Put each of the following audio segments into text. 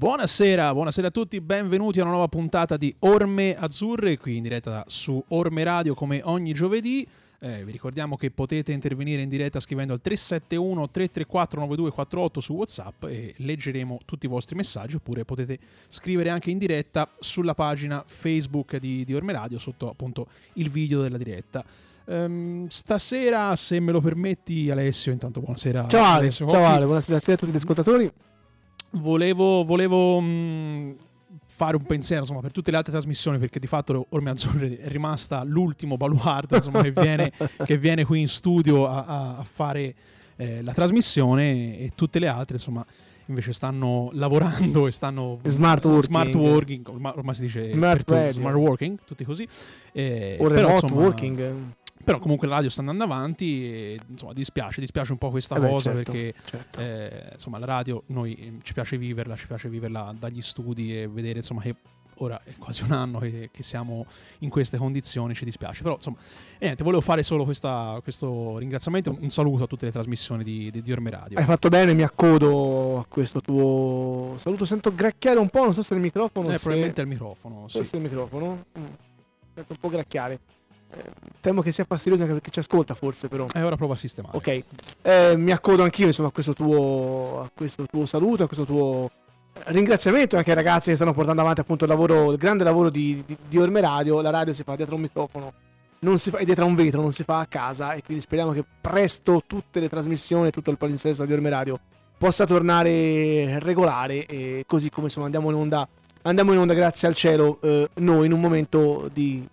Buonasera, buonasera a tutti, benvenuti a una nuova puntata di Orme Azzurre, qui in diretta su Orme Radio come ogni giovedì. Eh, vi ricordiamo che potete intervenire in diretta scrivendo al 371 334 9248 su WhatsApp e leggeremo tutti i vostri messaggi oppure potete scrivere anche in diretta sulla pagina Facebook di, di Orme Radio sotto appunto il video della diretta. Um, stasera, se me lo permetti, Alessio, intanto buonasera. Ciao Ale, Alessio ciao. Ale, buonasera a te e a tutti gli ascoltatori. Volevo, volevo mh, fare un pensiero insomma, per tutte le altre trasmissioni perché di fatto Orme Azzurre è rimasta l'ultimo baluardo insomma, che, viene, che, viene, qui in studio a, a fare eh, la trasmissione e tutte le altre insomma invece stanno lavorando e stanno smart working, smart working ormai, si dice smart, smart working tutti così eh, o remote però, insomma, working però comunque la radio sta andando avanti e insomma dispiace, dispiace un po' questa eh beh, cosa certo, perché certo. Eh, insomma la radio noi eh, ci piace viverla, ci piace viverla dagli studi e vedere insomma che ora è quasi un anno che, che siamo in queste condizioni, ci dispiace. Però insomma, niente, volevo fare solo questa, questo ringraziamento, un saluto a tutte le trasmissioni di, di, di Orme Radio. Hai fatto bene, mi accodo a questo tuo saluto, sento gracchiare un po', non so se il microfono... Eh, se... probabilmente è il microfono, sì. Forse il microfono. Mm. Sento un po' gracchiare. Eh, temo che sia fastidioso anche perché ci ascolta forse però. E eh, ora provo a sistemare. Ok, eh, mi accodo anch'io insomma a questo, tuo, a questo tuo saluto, a questo tuo ringraziamento anche ai ragazzi che stanno portando avanti appunto il lavoro, il grande lavoro di, di, di Orme Radio. La radio si fa dietro un microfono, non si fa, è dietro a un vetro, non si fa a casa e quindi speriamo che presto tutte le trasmissioni, tutto il palinsesto di Orme Radio possa tornare regolare e così come insomma andiamo in onda, andiamo in onda grazie al cielo eh, noi in un momento di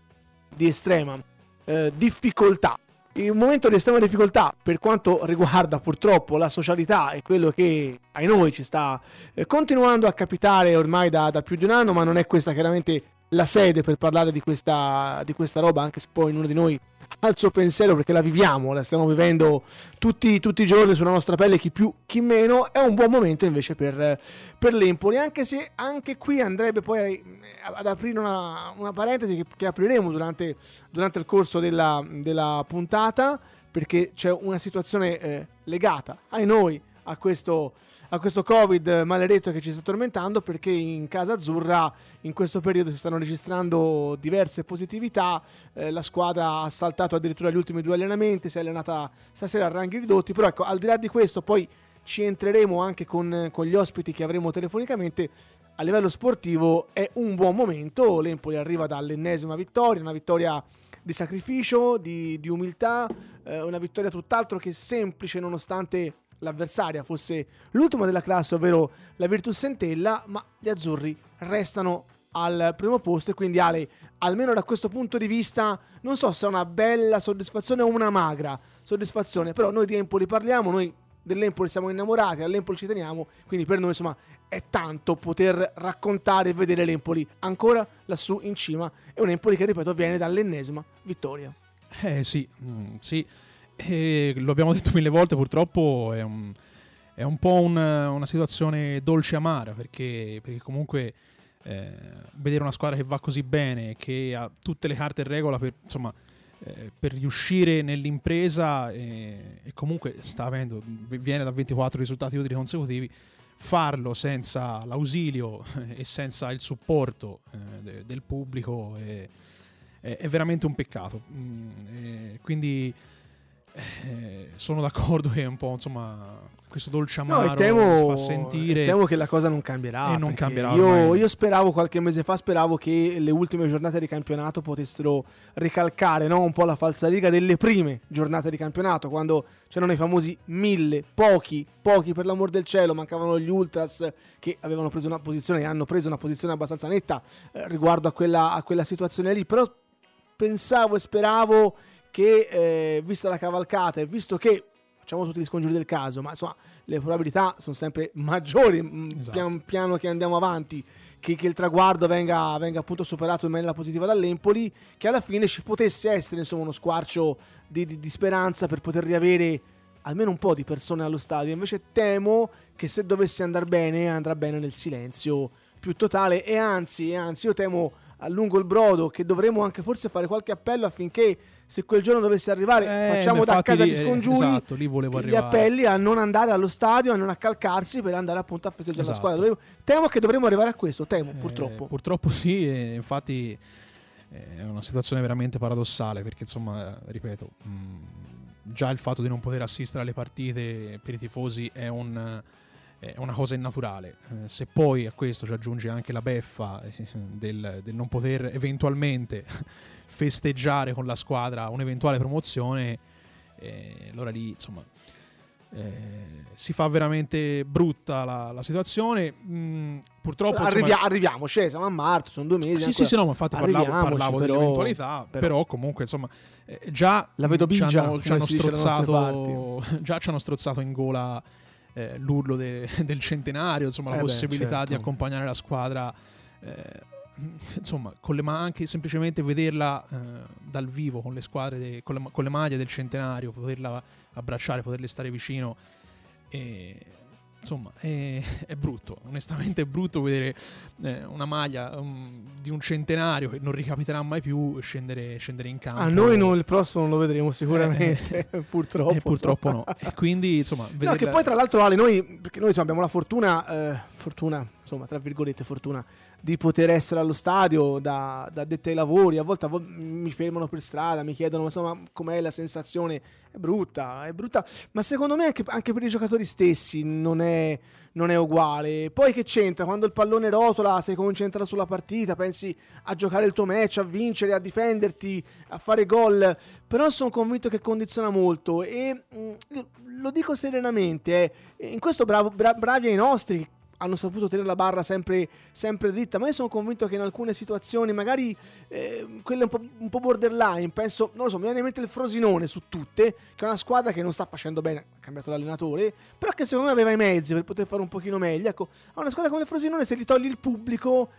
di estrema eh, difficoltà. Un momento di estrema difficoltà per quanto riguarda purtroppo la socialità e quello che ai noi ci sta eh, continuando a capitare ormai da, da, più di un anno, ma non è questa chiaramente la sede per parlare di questa, di questa roba, anche se poi ognuno di noi ha il suo pensiero perché la viviamo, la stiamo vivendo tutti, tutti, i giorni sulla nostra pelle, chi più, chi meno, è un buon momento invece per, per l'Empoli, anche se anche qui andrebbe poi ad aprire una, una parentesi che, che apriremo durante, durante, il corso della, della, puntata, perché c'è una situazione eh, legata ai noi a questo a questo covid maledetto che ci sta tormentando perché in casa azzurra in questo periodo si stanno registrando diverse positività. Eh, la squadra ha saltato addirittura gli ultimi due allenamenti si è allenata stasera a ranghi ridotti però ecco al di là di questo poi ci entreremo anche con, con gli ospiti che avremo telefonicamente. A livello sportivo è un buon momento l'Empoli arriva dall'ennesima vittoria una vittoria di sacrificio, di, di umiltà, eh, una vittoria tutt'altro che semplice nonostante l'avversaria fosse l'ultima della classe, ovvero la Virtus Entella, ma gli azzurri restano al primo posto e quindi Ale, almeno da questo punto di vista, non so se è una bella soddisfazione o una magra soddisfazione, però noi di Empoli parliamo, noi dell'Empoli siamo innamorati, all'Empoli ci teniamo, quindi per noi insomma è tanto poter raccontare e vedere l'Empoli ancora lassù in cima, è un Empoli che ripeto viene dall'ennesima vittoria. Eh sì, mm, sì. E lo abbiamo detto mille volte, purtroppo è un, è un po' un, una situazione dolce amara perché, perché comunque eh, vedere una squadra che va così bene, che ha tutte le carte in regola per, insomma, eh, per riuscire nell'impresa e, e, comunque sta avendo, viene da 24 risultati utili consecutivi, farlo senza l'ausilio e senza il supporto eh, de, del pubblico è, è, è, veramente un peccato. Mm, quindi eh, sono d'accordo che un po' insomma questo dolce amaro no, temo, si fa sentire temo che la cosa non cambierà e non cambierà io, io, speravo qualche mese fa speravo che le ultime giornate di campionato potessero ricalcare no? un po' la falsariga delle prime giornate di campionato quando c'erano i famosi mille pochi pochi per l'amor del cielo mancavano gli ultras che avevano preso una posizione e hanno preso una posizione abbastanza netta eh, riguardo a quella, a quella situazione lì però pensavo e speravo che eh, vista la cavalcata e visto che facciamo tutti gli scongiuri del caso, ma insomma le probabilità sono sempre maggiori esatto. pian piano che andiamo avanti, che, che il traguardo venga, venga, appunto superato in maniera positiva dall'Empoli, che alla fine ci potesse essere insomma uno squarcio di, di, di speranza per poter riavere almeno un po' di persone allo stadio. Invece temo che se dovesse andare bene, andrà bene nel silenzio più totale e anzi, anzi io temo a lungo il brodo che dovremmo anche forse fare qualche appello affinché se quel giorno dovesse arrivare Eh, facciamo da casa lì- di eh, scongiuri esatto, lì volevo gli arrivare. appelli a non andare allo stadio, a non accalcarsi per andare appunto a festeggiare Esatto. la squadra. Dovremmo- temo che dovremmo arrivare a questo, temo Eh, purtroppo. Purtroppo sì, infatti eh, è una situazione veramente paradossale perché insomma, eh, ripeto, mh, già il fatto di non poter assistere alle partite per i tifosi è, un, è una cosa innaturale. Eh, se poi a questo ci aggiunge anche la beffa eh, del, del non poter eventualmente festeggiare con la squadra un'eventuale promozione, eh, allora lì insomma eh, si fa veramente brutta la, la situazione. Mm, purtroppo insomma, Arrivia- arriviamoci, siamo a marzo, sono due mesi. sì, ancora. sì, no, ma infatti parlavo, parlavo però- dell'eventualità, però, però- comunque insomma già La vedo ci bigia, hanno, ci hanno dalle nostre strozzato già ci hanno strozzato in gola eh, l'urlo de- del centenario, insomma la Eh beh, possibilità di certo. accompagnare la squadra eh, insomma con le ma- anche semplicemente vederla eh, dal vivo con le squadre de- con, le, ma- con le maglie del centenario, poterla abbracciare, poterle stare vicino e insomma è, è brutto onestamente è brutto vedere eh, una maglia um, di un centenario che non ricapiterà mai più scendere, scendere in campo A noi non, il prossimo non lo vedremo sicuramente, Eh, purtroppo. Eh, purtroppo no e quindi insomma No, vederla- che poi tra l'altro Ale, noi, perché noi insomma, abbiamo la fortuna, eh, fortuna, insomma, tra virgolette fortuna, di poter essere allo stadio da, da addetti ai lavori, a volte, a volte mi fermano per strada, mi chiedono insomma com'è la sensazione, è brutta, è brutta, ma secondo me anche, anche per i giocatori stessi non è, non è uguale. Poi che c'entra? Quando il pallone rotola, sei concentrato sulla partita, pensi a giocare il tuo match, a vincere, a difenderti, a fare gol. Però sono convinto che condiziona molto e mm, io lo dico serenamente. eh, in questo bravo- bra- bravi ai nostri hanno saputo tenere la barra sempre, sempre dritta, ma io sono convinto che in alcune situazioni, magari eh, quelle un po', un po' borderline, penso, non lo so, mi viene in mente il Frosinone su tutte, che è una squadra che non sta facendo bene, ha cambiato l'allenatore, però che secondo me aveva i mezzi per poter fare un pochino meglio. Ecco, a una squadra come il Frosinone se gli togli il pubblico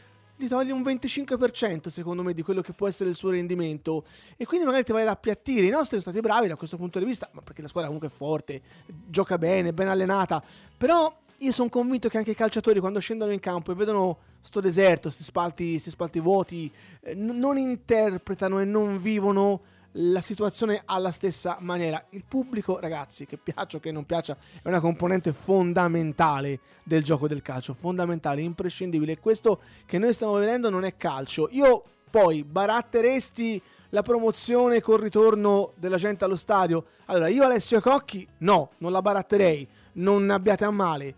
gli togli un 25% secondo me di quello che può essere il suo rendimento e quindi magari ti vai ad appiattire i nostri sono stati bravi da questo punto di vista ma perché la squadra comunque è forte gioca bene, ben allenata però io sono convinto che anche i calciatori quando scendono in campo e vedono sto deserto, sti spalti, sti spalti vuoti eh, non interpretano e non vivono la situazione alla stessa maniera. Il pubblico, ragazzi, che piaccia o che non piaccia, è una componente fondamentale del gioco del calcio, fondamentale, imprescindibile. E questo che noi stiamo vedendo non è calcio. Io poi baratteresti la promozione col ritorno della gente allo stadio. Allora, io Alessio Cocchi, no, non la baratterei, non abbiate a male.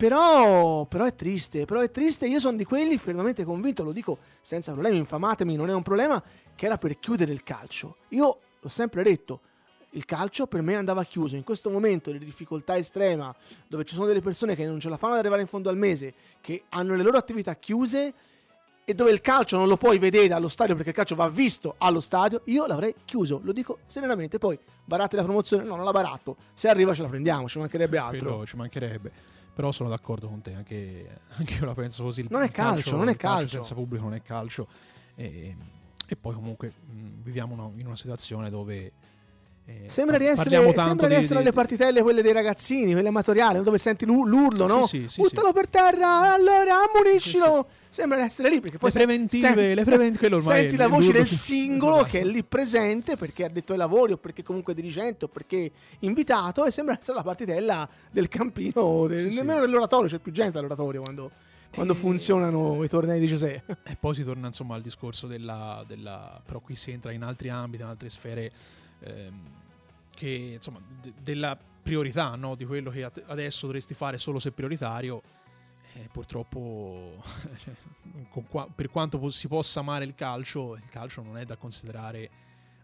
Però, però è triste, però è triste. Io sono di quelli fermamente convinto, lo dico senza problemi, infamatemi, non è un problema, che era per chiudere il calcio. Io l'ho sempre detto, il calcio per me andava chiuso. In questo momento di difficoltà estrema, dove ci sono delle persone che non ce la fanno ad arrivare in fondo al mese, che hanno le loro attività chiuse e dove il calcio non lo puoi vedere allo stadio perché il calcio va visto allo stadio, io l'avrei chiuso, lo dico serenamente. Poi barate la promozione, no, non la baratto. Se arriva ce la prendiamo, ci mancherebbe altro. Quello ci mancherebbe. Però sono d'accordo con te, anche, anche io la penso così. Il Non è calcio, non è il calcio. Senza pubblico non è calcio. E, e poi comunque mh, viviamo una- in una situazione dove... eh, Sembra di essere, sembra di essere di- alle partitelle quelle dei ragazzini, quelle amatoriali, dove senti l'u- l'urlo, Sì, no? sì, sì, Buttalo sì. per terra, allora ammuniscilo. Sembra di essere lì perché poi Le preventive, sen- le preventive, senti la voce del singolo che è lì presente perché ha detto ai lavori o perché comunque è dirigente o perché invitato e sembra essere la partitella del campino, del- nemmeno dell'oratorio, c'è più gente all'oratorio quando, quando E- funzionano i tornei di Giuseppe. E poi si torna insomma al discorso della, della- però qui si entra in altri ambiti, in altre sfere ehm, che insomma de- della priorità, no? di quello che at- adesso dovresti fare solo se prioritario. eh, purtroppo, qua- per quanto si possa amare il calcio, il calcio non è da considerare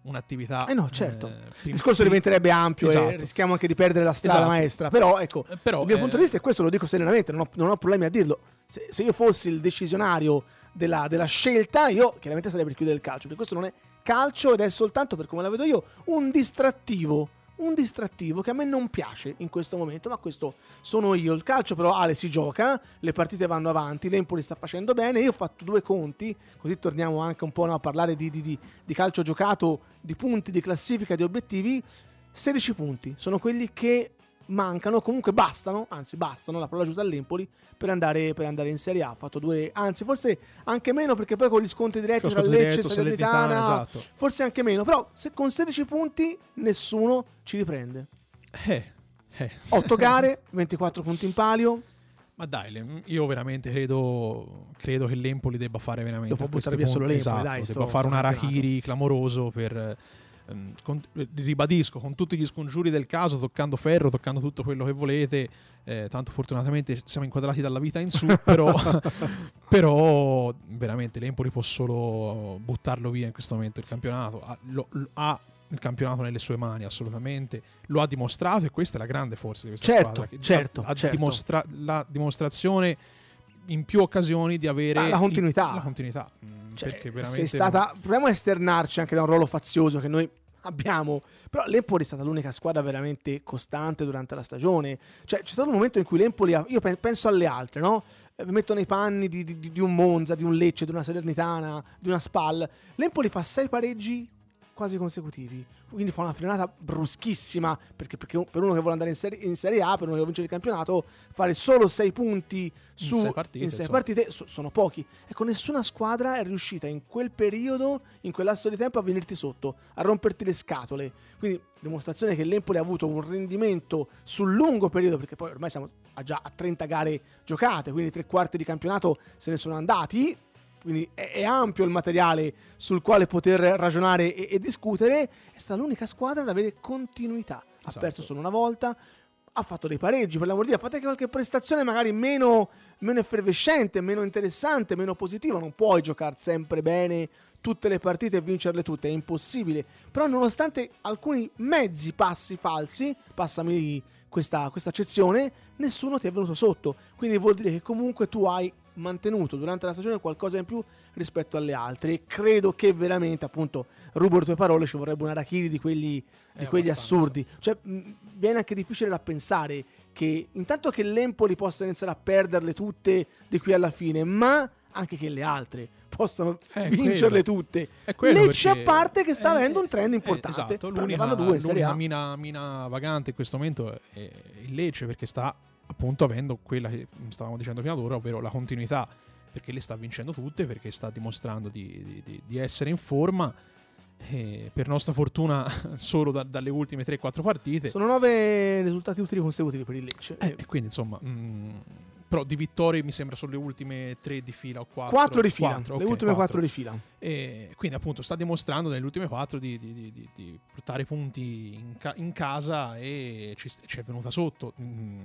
un'attività. Eh no, certo. prim- Il discorso diventerebbe ampio e Esatto. rischiamo anche di perdere la strada Esatto. maestra, però ecco, eh, però, Dal mio eh, punto di vista, e questo lo dico serenamente, non ho, non ho problemi a dirlo. Se, se io fossi il decisionario della, della scelta, io chiaramente sarei per chiudere il calcio. Perché questo non è calcio ed è soltanto, per come la vedo io, un distrattivo. Un distrattivo che a me non piace in questo momento, ma questo sono io. Il calcio, però, Ale si gioca, le partite vanno avanti, l'Empoli sta facendo bene. Io ho fatto due conti, così torniamo anche un po' a parlare di- di- di calcio giocato, di punti, di classifica, di obiettivi. 16 punti sono quelli che mancano, comunque bastano, anzi bastano, la parola giusta all'Empoli, per andare, per andare in Serie A. Ha fatto due, anzi forse anche meno perché poi con gli scontri diretti tra Lecce e Salernitana, esatto. forse anche meno, però se con 16 punti nessuno ci riprende. Eh, eh. 8 gare, 24 punti in palio. Ma dai, io veramente credo, credo che l'Empoli debba fare veramente... Dopo buttare via solo l'Empoli, esatto, dai. Debba fare un Arachiri clamoroso per con, ribadisco, con tutti gli scongiuri del caso, toccando ferro, toccando tutto quello che volete, eh, tanto fortunatamente siamo inquadrati dalla vita in su, però, però veramente l'Empoli può solo buttarlo via in questo momento il campionato. Ha, lo, ha il campionato nelle sue mani, assolutamente. Lo ha dimostrato e questa è la grande forza di questa certo, squadra. Certo, ha, certo. Dimostra- la dimostrazione in più occasioni di avere la, la continuità. Il, la continuità. Mm, cioè, perché veramente... sei stata, proviamo a esternarci anche da un ruolo fazioso che noi abbiamo. Però l'Empoli è stata l'unica squadra veramente costante durante la stagione. Cioè, c'è stato un momento in cui l'Empoli, ha, io penso alle altre, no? Eh, mi metto nei panni di, di, di, un Monza, di un Lecce, di una Salernitana, di una Spal. L'Empoli fa sei pareggi quasi consecutivi. Quindi fa una frenata bruschissima, perché, perché per uno che vuole andare in serie, in serie, A, per uno che vuole vincere il campionato, fare solo 6 punti su, in 6 partite, sei partite so, sono pochi. Ecco, nessuna squadra è riuscita in quel periodo, in quel lasso di tempo, a venirti sotto, a romperti le scatole. Quindi dimostrazione che l'Empoli ha avuto un rendimento sul lungo periodo, perché poi ormai siamo già a 30 gare giocate, quindi tre quarti di campionato se ne sono andati, quindi è, è, ampio il materiale sul quale poter ragionare e, e, discutere, è stata l'unica squadra ad avere continuità. Esatto. Ha perso solo una volta, ha fatto dei pareggi, per l'amor di Dio, ha fatto anche qualche prestazione magari meno, meno effervescente, meno interessante, meno positiva, non puoi giocare sempre bene tutte le partite e vincerle tutte, è impossibile. Però nonostante alcuni mezzi passi falsi, passami questa, questa accezione, nessuno ti è venuto sotto. Quindi vuol dire che comunque tu hai mantenuto durante la stagione qualcosa in più rispetto alle altre. E credo che veramente appunto rubo le tue parole ci vorrebbe un Arachiri di quelli, di eh, quelli assurdi. Cioè mh, viene anche difficile da pensare che intanto che l'Empoli possa iniziare a perderle tutte di qui alla fine ma anche che le altre possano è vincerle quello. tutte Lecce a parte che sta avendo un trend importante eh, esatto, l'unica, due, l'unica mina, mina, vagante in questo momento è il Lecce perché sta appunto avendo quella che stavamo dicendo fino ad ora, ovvero la continuità, perché le sta vincendo tutte, perché sta dimostrando di, di, di essere in forma. E per nostra fortuna solo da, dalle ultime 3-4 partite sono 9 risultati utili consecutivi per il Lecce eh, e quindi insomma mh, mm, però di vittorie mi sembra sono le ultime 3 di fila o 4 4 di fila 4, le okay, ultime 4. 4 di fila e quindi appunto sta dimostrando nelle ultime 4 di, di, di, di portare punti in, ca- in, casa e ci, ci è venuta sotto mm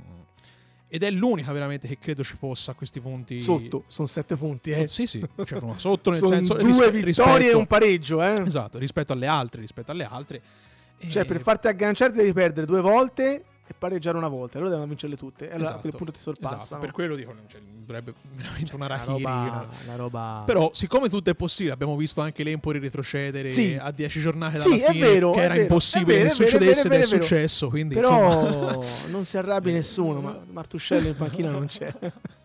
ed è l'unica veramente che credo ci possa a questi punti. Sotto, sono sette punti. Eh. sì, sì, cioè sotto nel senso. Due rispe- vittorie rispetto, e un pareggio, eh. Esatto, rispetto alle altre, rispetto alle altre. Cioè, e... per farti agganciare devi perdere due volte e pareggiare una volta, allora devono vincerle tutte. E allora esatto, a quel punto ti sorpassano. Esatto, per quello dico, cioè, dovrebbe veramente cioè, una rachiri. Una roba, una roba... Però, siccome tutto è possibile, abbiamo visto anche l'Empoli retrocedere sì. a 10 giornate dalla sì, fine, è vero, che era vero, impossibile vero, che succedesse ed è, successo. Quindi, Però insomma... non si arrabbi nessuno, ma Martuscello in panchina non c'è.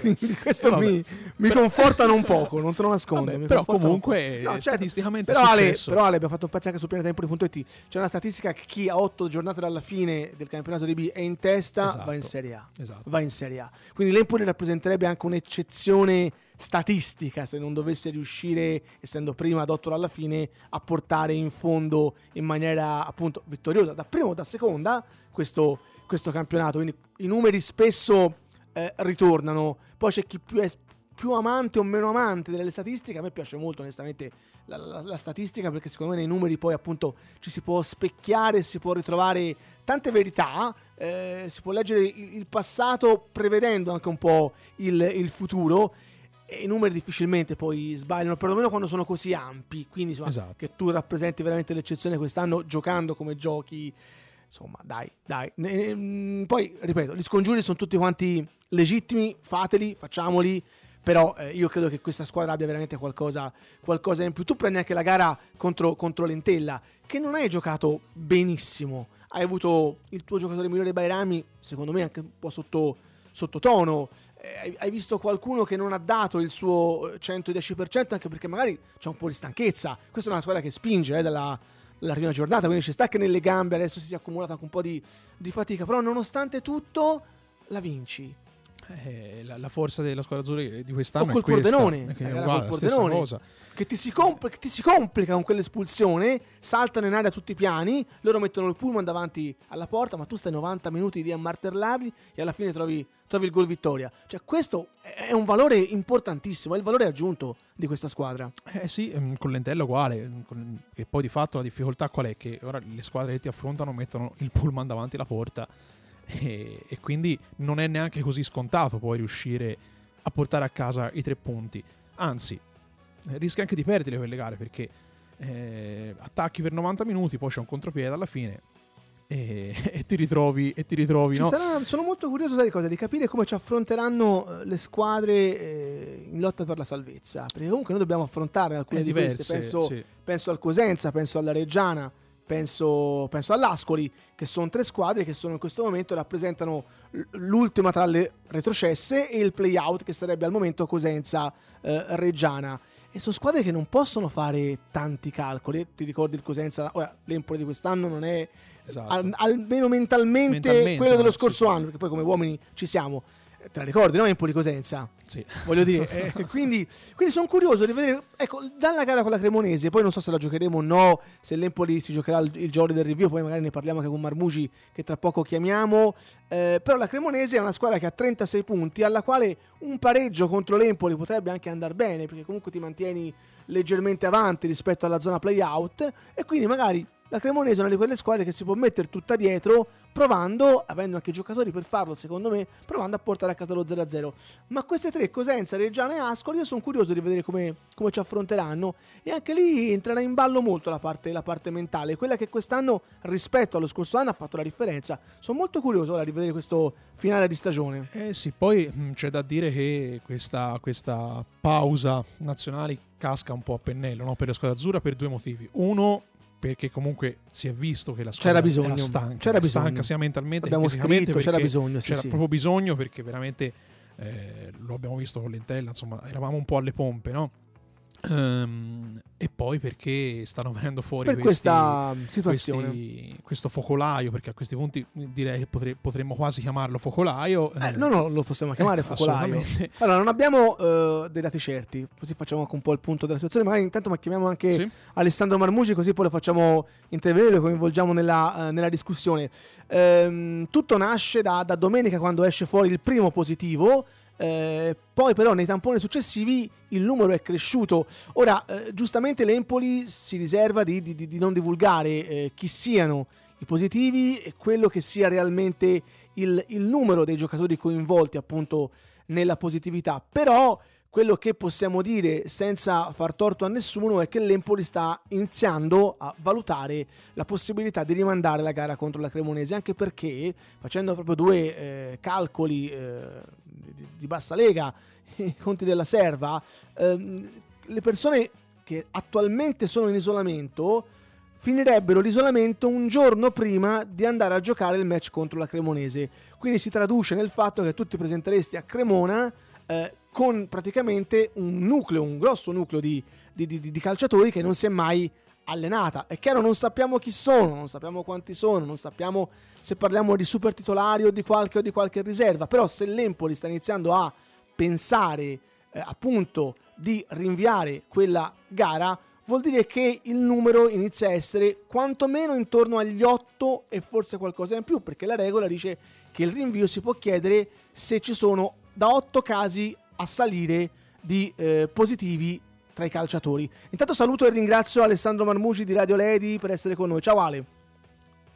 Quindi questo eh, mi, mi però, confortano un poco, non te lo nascondo. Vabbè, però comunque no, certo, statisticamente però Ale, successo. però Ale abbiamo fatto un pezzo anche su pianetempoli.it. C'è una statistica che chi a 8 giornate dalla fine del campionato di B è in testa esatto, va in Serie A. Esatto. Va in Serie A. Quindi l'Empoli rappresenterebbe anche un'eccezione statistica se non dovesse riuscire, essendo prima ad 8 alla fine, a portare in fondo in maniera appunto vittoriosa da prima o da seconda questo, questo campionato. Quindi i numeri spesso eh, ritornano. Poi c'è chi più è più amante o meno amante delle statistiche. A me piace molto, onestamente, la, la, la, statistica perché secondo me nei numeri poi appunto ci si può specchiare, si può ritrovare tante verità, eh, si può leggere il, il, passato prevedendo anche un po' il, il, futuro. E i numeri difficilmente poi sbagliano, perlomeno quando sono così ampi. Quindi insomma, esatto. che tu rappresenti veramente l'eccezione quest'anno giocando come giochi insomma, dai, dai. Mm, poi, ripeto, gli scongiuri sono tutti quanti legittimi, fateli, facciamoli. Però eh, io credo che questa squadra abbia veramente qualcosa, qualcosa in più. Tu prendi anche la gara contro, contro Lentella, che non hai giocato benissimo. Hai avuto il tuo giocatore migliore Bairami, secondo me anche un po' sotto, sottotono. Eh, hai visto qualcuno che non ha dato il suo 110%, anche perché magari c'è un po' di stanchezza. Questa è una squadra che spinge eh, dalla, la prima giornata, quindi ci sta che nelle gambe adesso si sia accumulata anche un po' di, di fatica, però nonostante tutto la vinci. Eh, la, la, forza della squadra azzurra di quest'anno o col Pordenone, che uguale, Pordenone. Che, ti si compl- che ti si complica con quell'espulsione, saltano in aria tutti i piani, loro mettono il pullman davanti alla porta, ma tu stai 90 minuti lì a martellarli e alla fine trovi, trovi il gol vittoria. Cioè questo è un valore importantissimo, è il valore aggiunto di questa squadra. Eh sì, mm, con l'entello uguale, che poi di fatto la difficoltà qual è? Che ora le squadre che ti affrontano mettono il pullman davanti alla porta e, e, quindi non è neanche così scontato poi riuscire a portare a casa i tre punti. Anzi, rischi anche di perdere quelle gare perché eh, attacchi per 90 minuti, poi c'è un contropiede alla fine e, e, ti ritrovi, e ti ritrovi no? sarà, sono molto curioso sai, cosa, di capire come ci affronteranno eh, le squadre eh, in lotta per la salvezza perché comunque noi dobbiamo affrontare alcune di diverse, queste penso, sì. penso al Cosenza, penso alla Reggiana penso, penso all'Ascoli, che sono tre squadre che sono in questo momento rappresentano l'ultima tra le retrocesse e il play-out che sarebbe al momento Cosenza-Reggiana. Eh, e sono squadre che non possono fare tanti calcoli. Ti ricordi il Cosenza? Ora, l'Empoli di quest'anno non è esatto. al, almeno mentalmente, mentalmente, quello dello scorso anno, perché poi come uomini ci siamo te la ricordi, no? Empoli Cosenza. Sì. Voglio dire, eh, quindi, quindi sono curioso di vedere, ecco, dalla gara con la Cremonese, poi non so se la giocheremo o no, se l'Empoli si giocherà il, il giorno del review, poi magari ne parliamo anche con Marmugi che tra poco chiamiamo, eh, però la Cremonese è una squadra che ha 36 punti, alla quale un pareggio contro l'Empoli potrebbe anche andare bene, perché comunque ti mantieni leggermente avanti rispetto alla zona play-out e quindi magari la Cremonese è una di quelle squadre che si può mettere tutta dietro, provando, avendo anche giocatori per farlo, secondo me, provando a portare a casa lo 0-0. Ma queste tre, Cosenza, Reggiana e Ascoli, io sono curioso di vedere come, come, ci affronteranno. E anche lì entrerà in ballo molto la parte, la parte, mentale, quella che quest'anno, rispetto allo scorso anno, ha fatto la differenza. Sono molto curioso ora di vedere questo finale di stagione. Eh sì, poi mm, c'è da dire che questa, questa pausa nazionale casca un po' a pennello no? per la squadra azzurra per due motivi. Uno, perché comunque si è visto che la squadra c'era bisogno, era stanca, c'era bisogno. stanca sia mentalmente abbiamo che fisicamente scritto, c'era bisogno, sì, c'era sì. proprio bisogno perché veramente eh, lo abbiamo visto con l'Entella, insomma, eravamo un po' alle pompe, no? Um, poi perché stanno venendo fuori per questi, questa situazione. questi, questo focolaio perché a questi punti direi che potre, potremmo quasi chiamarlo focolaio eh, no no lo possiamo chiamare eh, focolaio allora non abbiamo uh, dei dati certi così facciamo anche un po' il punto della situazione. Magari intanto ma chiamiamo anche sì. Alessandro Marmugi così poi lo facciamo intervenire lo coinvolgiamo nella, uh, nella discussione. Um, tutto nasce da, da domenica quando esce fuori il primo positivo eh, poi però nei tamponi successivi il numero è cresciuto. Ora, eh, giustamente l'Empoli si riserva di, di, di non divulgare eh, chi siano i positivi e quello che sia realmente il, il numero dei giocatori coinvolti appunto nella positività. Però quello che possiamo dire senza far torto a nessuno è che l'Empoli sta iniziando a valutare la possibilità di rimandare la gara contro la Cremonese, anche perché facendo proprio due eh, calcoli eh, di, bassa lega, i conti della serva, ehm, le persone che attualmente sono in isolamento finirebbero l'isolamento un giorno prima di andare a giocare il match contro la Cremonese. Quindi si traduce nel fatto che tu ti presenteresti a Cremona eh, con praticamente un nucleo, un grosso nucleo di, di, di, di, calciatori che non si è mai allenata. È chiaro, non sappiamo chi sono, non sappiamo quanti sono, non sappiamo se parliamo di super titolari o di qualche, o di qualche riserva, però se l'Empoli sta iniziando a pensare eh, appunto di rinviare quella gara, vuol dire che il numero inizia a essere quantomeno intorno agli 8 e forse qualcosa in più, perché la regola dice che il rinvio si può chiedere se ci sono da 8 casi a salire di eh, positivi tra i calciatori. Intanto saluto e ringrazio Alessandro Marmugi di Radio Lady per essere con noi. Ciao Ale.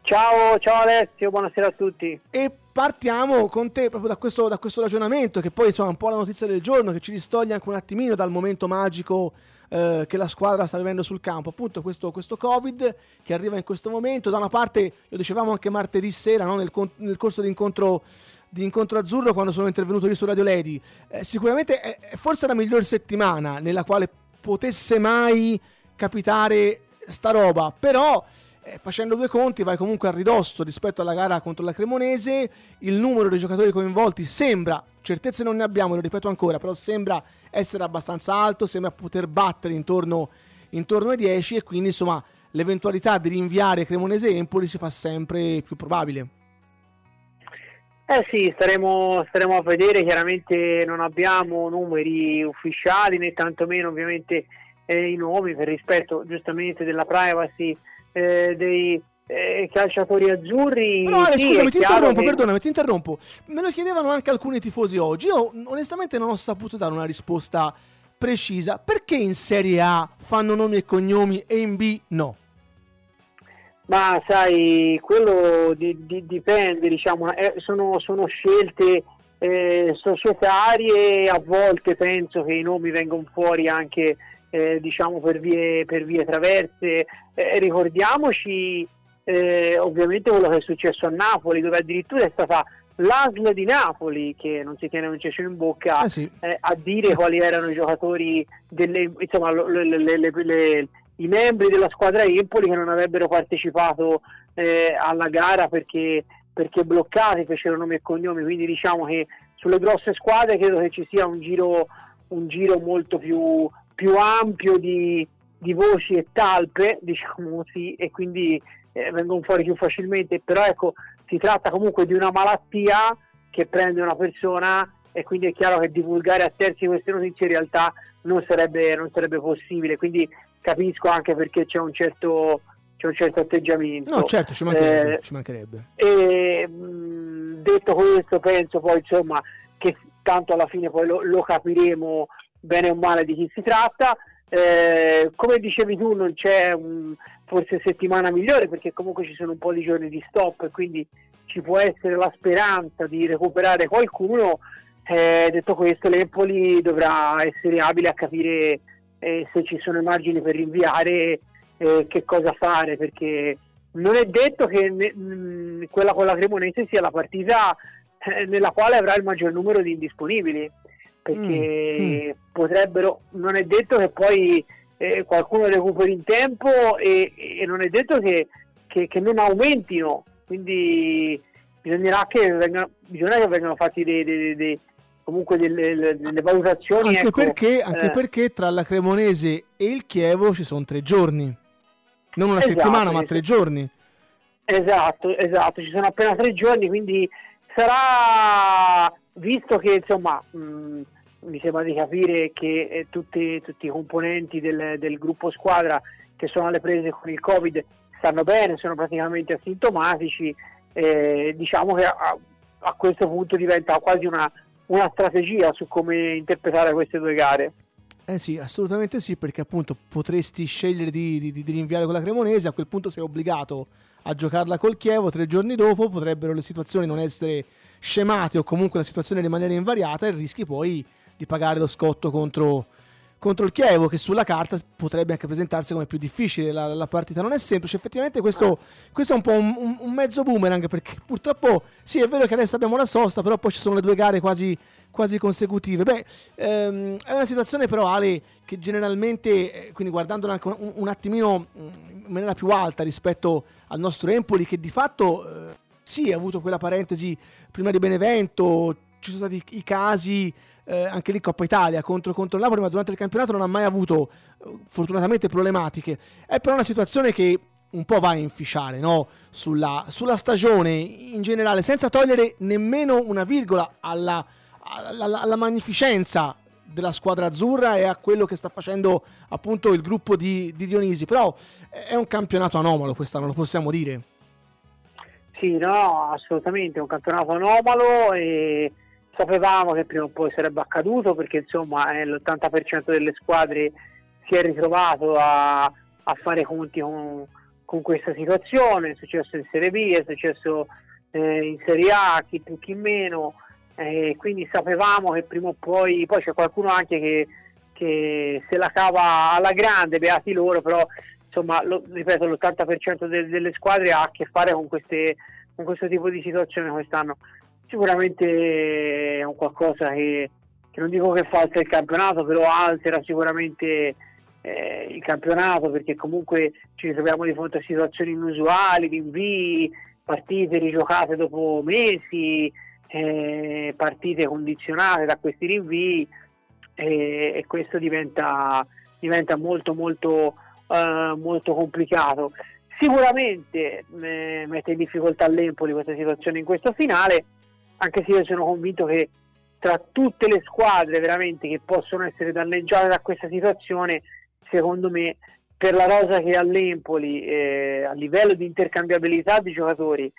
Ciao, ciao Alessio, buonasera a tutti. E partiamo con te proprio da questo, da questo ragionamento che poi insomma è un po' la notizia del giorno che ci distoglie anche un attimino dal momento magico eh, che la squadra sta vivendo sul campo. Appunto questo, questo, Covid che arriva in questo momento, da una parte lo dicevamo anche martedì sera no? nel, nel corso di incontro di Incontro Azzurro quando sono intervenuto io su Radio Lady. Eh, sicuramente è, forse la miglior settimana nella quale potesse mai capitare sta roba, però eh, facendo due conti vai comunque a ridosso rispetto alla gara contro la Cremonese, il numero dei giocatori coinvolti sembra, certezze non ne abbiamo, lo ripeto ancora, però sembra essere abbastanza alto, sembra poter battere intorno, intorno ai 10 e quindi insomma l'eventualità di rinviare Cremonese Empoli si fa sempre più probabile. Eh sì, staremo, staremo, a vedere, chiaramente non abbiamo numeri ufficiali né tantomeno ovviamente eh, i nomi per rispetto giustamente della privacy eh, dei eh, calciatori azzurri. Però Ale, sì, scusami, ti interrompo, che... perdonami, ti interrompo. Me lo chiedevano anche alcuni tifosi oggi. Io onestamente non ho saputo dare una risposta precisa. Perché in Serie A fanno nomi e cognomi e in B no? Ma sai, quello di, di, dipende, diciamo, eh, sono, sono, scelte eh, societarie, a volte penso che i nomi vengano fuori anche eh, diciamo per vie, per vie traverse. Eh, ricordiamoci eh, ovviamente quello che è successo a Napoli, dove addirittura è stata l'ASL di Napoli, che non si tiene un cescio in bocca, ah, sì. Eh, a dire quali erano i giocatori, delle, insomma, le, le, le, i membri della squadra Empoli che non avrebbero partecipato eh, alla gara perché, perché bloccati, fecero nomi e cognomi, quindi diciamo che sulle grosse squadre credo che ci sia un giro, un giro molto più, più ampio di, di voci e talpe, diciamo così, e quindi eh, vengono fuori più facilmente, però ecco, si tratta comunque di una malattia che prende una persona e quindi è chiaro che divulgare a terzi queste notizie in realtà non sarebbe, non sarebbe possibile, quindi capisco anche perché c'è un certo, c'è un certo atteggiamento. No, certo, ci mancherebbe. Eh, ci mancherebbe. E, mh, detto questo, penso poi insomma che tanto alla fine poi lo, lo capiremo bene o male di chi si tratta. Eh, come dicevi tu, non c'è un, forse settimana migliore perché comunque ci sono un po' di giorni di stop e quindi ci può essere la speranza di recuperare qualcuno. Eh, detto questo, l'Empoli dovrà essere abile a capire eh, se ci sono margini per rinviare eh, che cosa fare perché non è detto che ne, mh, quella con la Cremonese sia la partita eh, nella quale avrà il maggior numero di indisponibili perché mm, mm. potrebbero non è detto che poi eh, qualcuno recuperi in tempo e, e non è detto che, che, che, non aumentino, quindi bisognerà che vengano, bisogna che vengano fatti dei, dei, dei comunque delle, delle, valutazioni. Anche, ecco, perché, anche eh. perché tra la Cremonese e il Chievo ci sono tre giorni, non una esatto, settimana, ma tre giorni. Esatto, esatto, ci sono appena tre giorni, quindi sarà visto che insomma. Mh, mi sembra di capire che eh, tutti, tutti, i componenti del, del, gruppo squadra che sono alle prese con il Covid stanno bene, sono praticamente asintomatici, eh, diciamo che a, a, questo punto diventa quasi una, una strategia su come interpretare queste due gare. Eh sì, assolutamente sì, perché appunto potresti scegliere di, di, di, rinviare con la Cremonese, a quel punto sei obbligato a giocarla col Chievo, tre giorni dopo potrebbero le situazioni non essere scemate o comunque la situazione rimanere invariata e rischi poi di pagare lo scotto contro, contro il Chievo, che sulla carta potrebbe anche presentarsi come più difficile. La, la partita non è semplice. Effettivamente, questo, questo è un po' un, un, un, mezzo boomerang. Perché purtroppo, sì, è vero che adesso abbiamo la sosta, però poi ci sono le due gare quasi, quasi consecutive. Beh, ehm, è una situazione, però, Ale, che generalmente, eh, quindi guardandola anche un, un, attimino mm, in maniera più alta rispetto al nostro Empoli, che di fatto. Eh, sì, ha avuto quella parentesi prima di Benevento, ci sono stati i casi eh, anche lì Coppa Italia contro, contro Napoli, ma durante il campionato non ha mai avuto eh, fortunatamente problematiche. È però una situazione che un po' va a inficiare no? sulla, sulla, stagione in generale, senza togliere nemmeno una virgola alla, alla, alla, magnificenza della squadra azzurra e a quello che sta facendo appunto il gruppo di, di Dionisi. Però è un campionato anomalo quest'anno, lo possiamo dire. Sì, no, assolutamente, è un campionato anomalo e sapevamo che prima o poi sarebbe accaduto perché insomma eh, l'80% delle squadre si è ritrovato a, a fare conti con, con, questa situazione, è successo in Serie B, è successo eh, in Serie A, chi più chi meno, eh, quindi sapevamo che prima o poi, poi c'è qualcuno anche che, che se la cava alla grande, beati loro, però insomma lo, ripeto l'80% de, delle squadre ha a che fare con, queste, con questo tipo di situazione quest'anno sicuramente è un qualcosa che, che non dico che falsa il campionato, però altera sicuramente eh, il campionato perché comunque ci ritroviamo di fronte a situazioni inusuali, rinvii, partite rigiocate dopo mesi, eh, partite condizionate da questi rinvii eh, e questo diventa, diventa molto molto eh, molto complicato. Sicuramente eh, mette in difficoltà l'Empoli questa situazione in questo finale, anche se io sono convinto che tra tutte le squadre veramente che possono essere danneggiate da questa situazione, secondo me per la rosa che ha l'Empoli eh, a livello di intercambiabilità di giocatori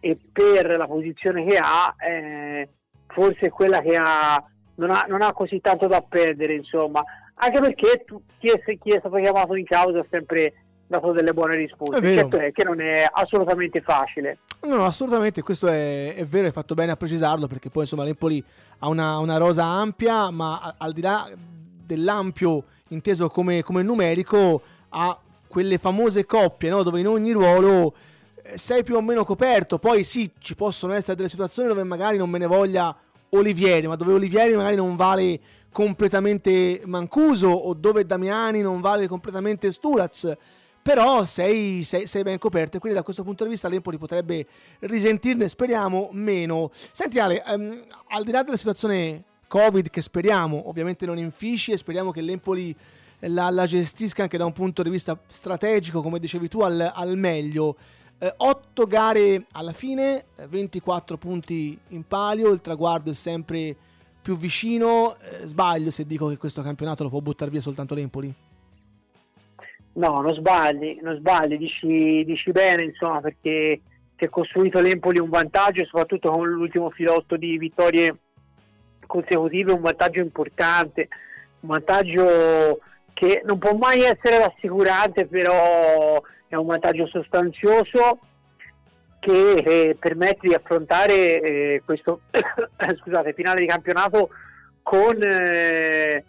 e per la posizione che ha, eh, forse è quella che ha non, ha non, ha così tanto da perdere, insomma, anche perché tu, chi, è, chi, è, stato chiamato in causa ha sempre dato delle buone risposte. È certo è che non è assolutamente facile. No, assolutamente, questo è, è, vero, hai fatto bene a precisarlo perché poi insomma l'Empoli ha una, una rosa ampia, ma al di là dell'ampio inteso come, come numerico ha quelle famose coppie no? dove in ogni ruolo eh, sei più o meno coperto. Poi sì, ci possono essere delle situazioni dove magari non me ne voglia Olivieri, ma dove Olivieri magari non vale completamente Mancuso o dove Damiani non vale completamente Stulaz. Però sei, sei, sei, ben coperto e quindi da questo punto di vista l'Empoli potrebbe risentirne, speriamo, meno. Senti Ale, um, al di là della situazione Covid che speriamo ovviamente non infisci e speriamo che l'Empoli la, la, gestisca anche da un punto di vista strategico, come dicevi tu, al, al meglio. Eh, 8 gare alla fine, 24 punti in palio, il traguardo è sempre più vicino. Eh, sbaglio se dico che questo campionato lo può buttare via soltanto l'Empoli? No, non sbagli, non sbagli, dici, dici bene, insomma, perché si è costruito l'Empoli un vantaggio, soprattutto con l'ultimo filotto di vittorie consecutive, un vantaggio importante, un vantaggio che non può mai essere rassicurante, però è un vantaggio sostanzioso che eh, permette di affrontare eh, questo scusate, finale di campionato con, eh,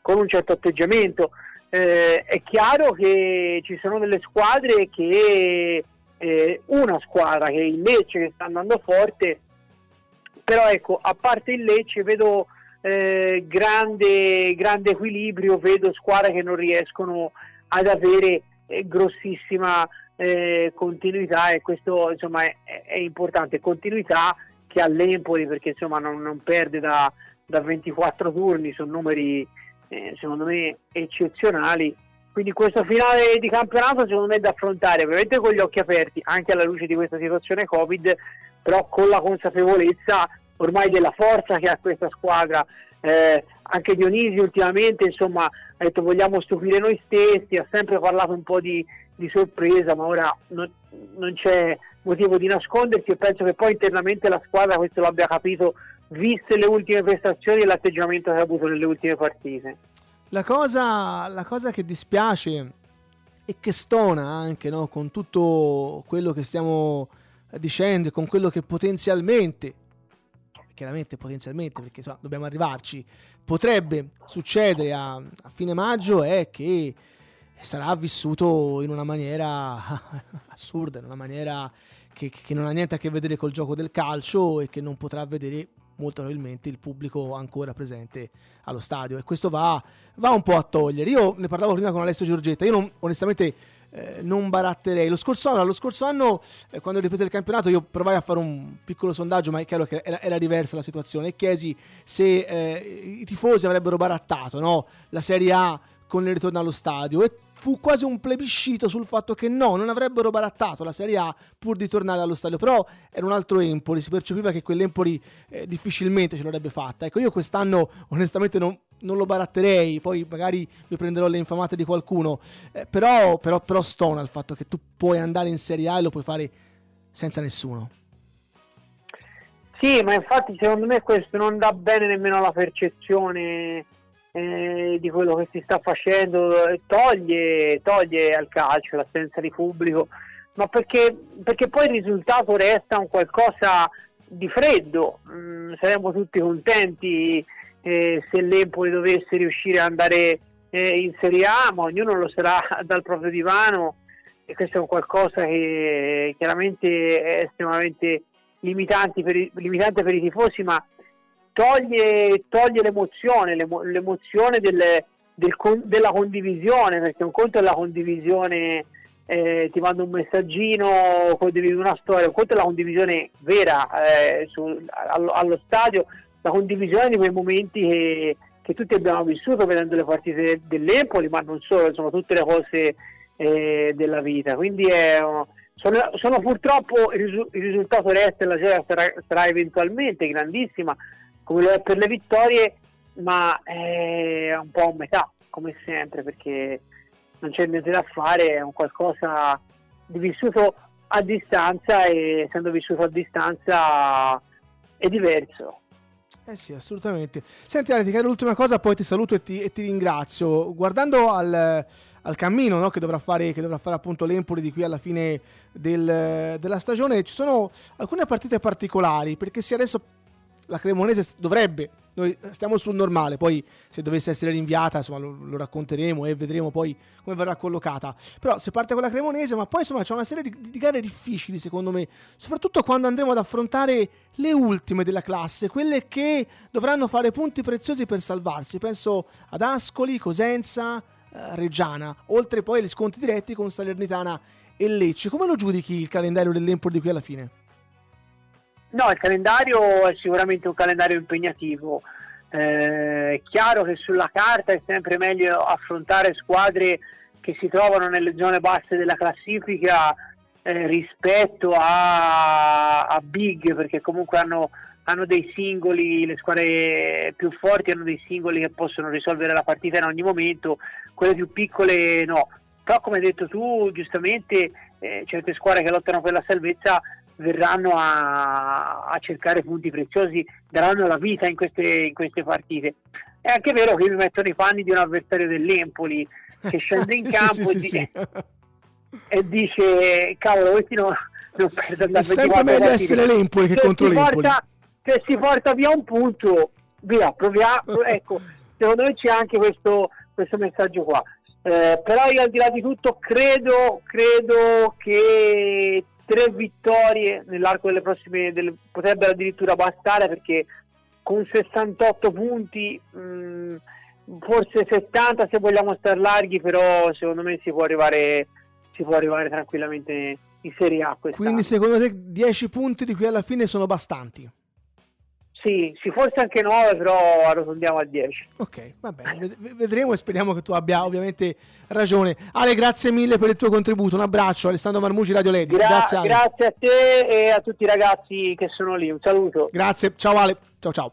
con un certo atteggiamento. Eh, è chiaro che ci sono delle squadre che eh, una squadra che è il Lecce che sta andando forte, però ecco, a parte il Lecce vedo eh, grande, grande equilibrio, vedo squadre che non riescono ad avere eh, grossissima eh, continuità e questo insomma è, è, importante, continuità che ha l'Empoli perché insomma non, non perde da, da, 24 turni, sono numeri eh, secondo me eccezionali. Quindi questo finale di campionato secondo me è da affrontare ovviamente con gli occhi aperti, anche alla luce di questa situazione Covid, però con la consapevolezza ormai della forza che ha questa squadra. Eh, anche Dionisi ultimamente insomma, ha detto vogliamo stupire noi stessi, ha sempre parlato un po' di, di sorpresa, ma ora non, non, c'è motivo di nascondersi e penso che poi internamente la squadra questo l'abbia capito viste le ultime prestazioni e l'atteggiamento che ha avuto nelle ultime partite. La cosa, la cosa che dispiace e che stona anche no, con tutto quello che stiamo dicendo e con quello che potenzialmente chiaramente potenzialmente, perché insomma, dobbiamo arrivarci, potrebbe succedere a, a fine maggio è che sarà vissuto in una maniera assurda, in una maniera che, che, non ha niente a che vedere col gioco del calcio e che non potrà vedere molto probabilmente il pubblico ancora presente allo stadio e questo va, va un po' a togliere. Io ne parlavo prima con Alessio Giorgetta, io non, onestamente eh, non baratterei. Lo scorso anno, lo scorso anno eh, quando ho ripreso il campionato, io provai a fare un piccolo sondaggio, ma è chiaro che era, era diversa la situazione. E chiesi se eh, i tifosi avrebbero barattato no? la Serie A con il ritorno allo stadio. E fu quasi un plebiscito sul fatto che no, non avrebbero barattato la Serie A pur di tornare allo stadio. Però era un altro Empoli, si percepiva che quell'Empoli eh, difficilmente ce l'avrebbe fatta. Ecco, io quest'anno onestamente non, non lo baratterei, poi magari mi prenderò le infamate di qualcuno, eh, però, però, però stona il fatto che tu puoi andare in Serie A e lo puoi fare senza nessuno. Sì, ma infatti secondo me questo non dà bene nemmeno la percezione eh, di quello che si sta facendo, toglie, toglie al calcio l'assenza di pubblico, ma perché, perché poi il risultato resta un qualcosa di freddo, mm, saremmo tutti contenti eh, se l'Empoli dovesse riuscire ad andare eh, in Serie A, ma ognuno lo sarà dal proprio divano e questo è un qualcosa che chiaramente è estremamente limitante per i, limitante per i tifosi, ma toglie, toglie l'emozione, l'emozione del, del, della condivisione, perché un conto è la condivisione, eh, ti mando un messaggino, condividi una storia, un conto è la condivisione vera eh, su, allo, allo stadio, la condivisione di quei momenti che, che tutti abbiamo vissuto vedendo le partite dell'Empoli, ma non solo, sono tutte le cose eh, della vita. Quindi è, sono, sono, purtroppo il, risultato resta la sera sarà, sarà, eventualmente grandissima come per le vittorie, ma è un po' a metà come sempre perché non c'è niente da fare, è un qualcosa di vissuto a distanza e essendo vissuto a distanza è diverso. Eh sì, assolutamente. Senti Ale, ti chiedo l'ultima cosa, poi ti saluto e ti, e ti ringrazio. Guardando al, al cammino no, che, dovrà fare, che, dovrà fare, appunto l'Empoli di qui alla fine del, della stagione, ci sono alcune partite particolari, perché se adesso la Cremonese dovrebbe, noi stiamo sul normale, poi se dovesse essere rinviata insomma, lo, lo, racconteremo e vedremo poi come verrà collocata. Però se parte con la Cremonese, ma poi insomma c'è una serie di, di, gare difficili secondo me, soprattutto quando andremo ad affrontare le ultime della classe, quelle che dovranno fare punti preziosi per salvarsi. Penso ad Ascoli, Cosenza, eh, Reggiana, oltre poi agli sconti diretti con Salernitana e Lecce. Come lo giudichi il calendario dell'Empoli di qui alla fine? No, il calendario è sicuramente un calendario impegnativo. Eh, è chiaro che sulla carta è sempre meglio affrontare squadre che si trovano nelle zone basse della classifica eh, rispetto a, a, big, perché comunque hanno, hanno, dei singoli, le squadre più forti hanno dei singoli che possono risolvere la partita in ogni momento, quelle più piccole no. Però come hai detto tu, giustamente, eh, certe squadre che lottano per la salvezza verranno a, a, cercare punti preziosi, daranno la vita in queste, in queste, partite. È anche vero che mi mettono i panni di un avversario dell'Empoli che scende in campo sì, sì, e, dice, e, dice, cavolo, questi no, non perdono da È sempre meglio essere l'Empoli che se contro l'Empoli. Porta, se si porta via un punto, via, proviamo. ecco, secondo me c'è anche questo, questo messaggio qua. Eh, però io al di là di tutto credo, credo che tre vittorie nell'arco delle prossime delle, potrebbero addirittura bastare perché con 68 punti mh, mm, forse 70 se vogliamo stare larghi però secondo me si può arrivare si può arrivare tranquillamente in Serie A quest'anno. quindi secondo te 10 punti di qui alla fine sono bastanti? Sì, sì, forse anche 9, però arrotondiamo a 10. Ok, va bene, vedremo e speriamo che tu abbia ovviamente ragione. Ale, grazie mille per il tuo contributo. Un abbraccio, Alessandro Marmucci, Radio Ledi. Gra- grazie, Ale. grazie a te e a tutti i ragazzi che sono lì. Un saluto. Grazie, ciao Ale. Ciao ciao.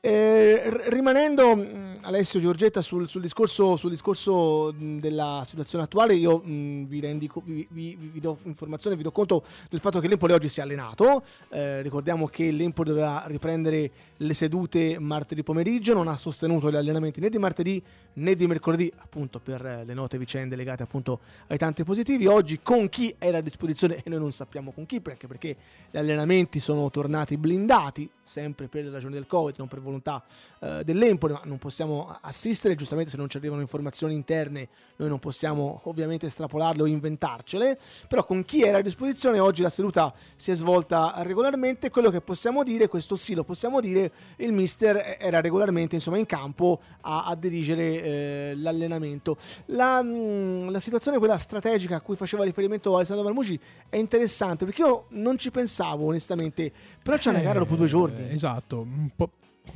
Eh, rimanendo mm, Alessio Giorgetta sul, sul, discorso, sul, discorso, della situazione attuale, io mh, vi, rendico, vi, vi, vi, do informazione, vi do conto del fatto che l'Empoli oggi si è allenato. Eh, ricordiamo che l'Empoli doveva riprendere le sedute martedì pomeriggio, non ha sostenuto gli allenamenti né di martedì né di mercoledì, appunto per le note vicende legate appunto ai tanti positivi. Oggi con chi era a disposizione e noi non sappiamo con chi, perché, perché gli allenamenti sono tornati blindati, sempre per le ragioni del Covid, non per volontà eh, dell'Empoli, ma non possiamo assistere, giustamente se non ci arrivano informazioni interne noi non possiamo ovviamente estrapolarle o inventarcele, però con chi era a disposizione oggi la seduta si è svolta regolarmente, quello che possiamo dire, questo sì lo possiamo dire, il mister era regolarmente insomma in campo a, a dirigere eh, l'allenamento. La, mh, mm, la, situazione quella strategica a cui faceva riferimento Alessandro Marmucci è interessante perché io non ci pensavo onestamente, però c'è una gara dopo due giorni. Eh, esatto,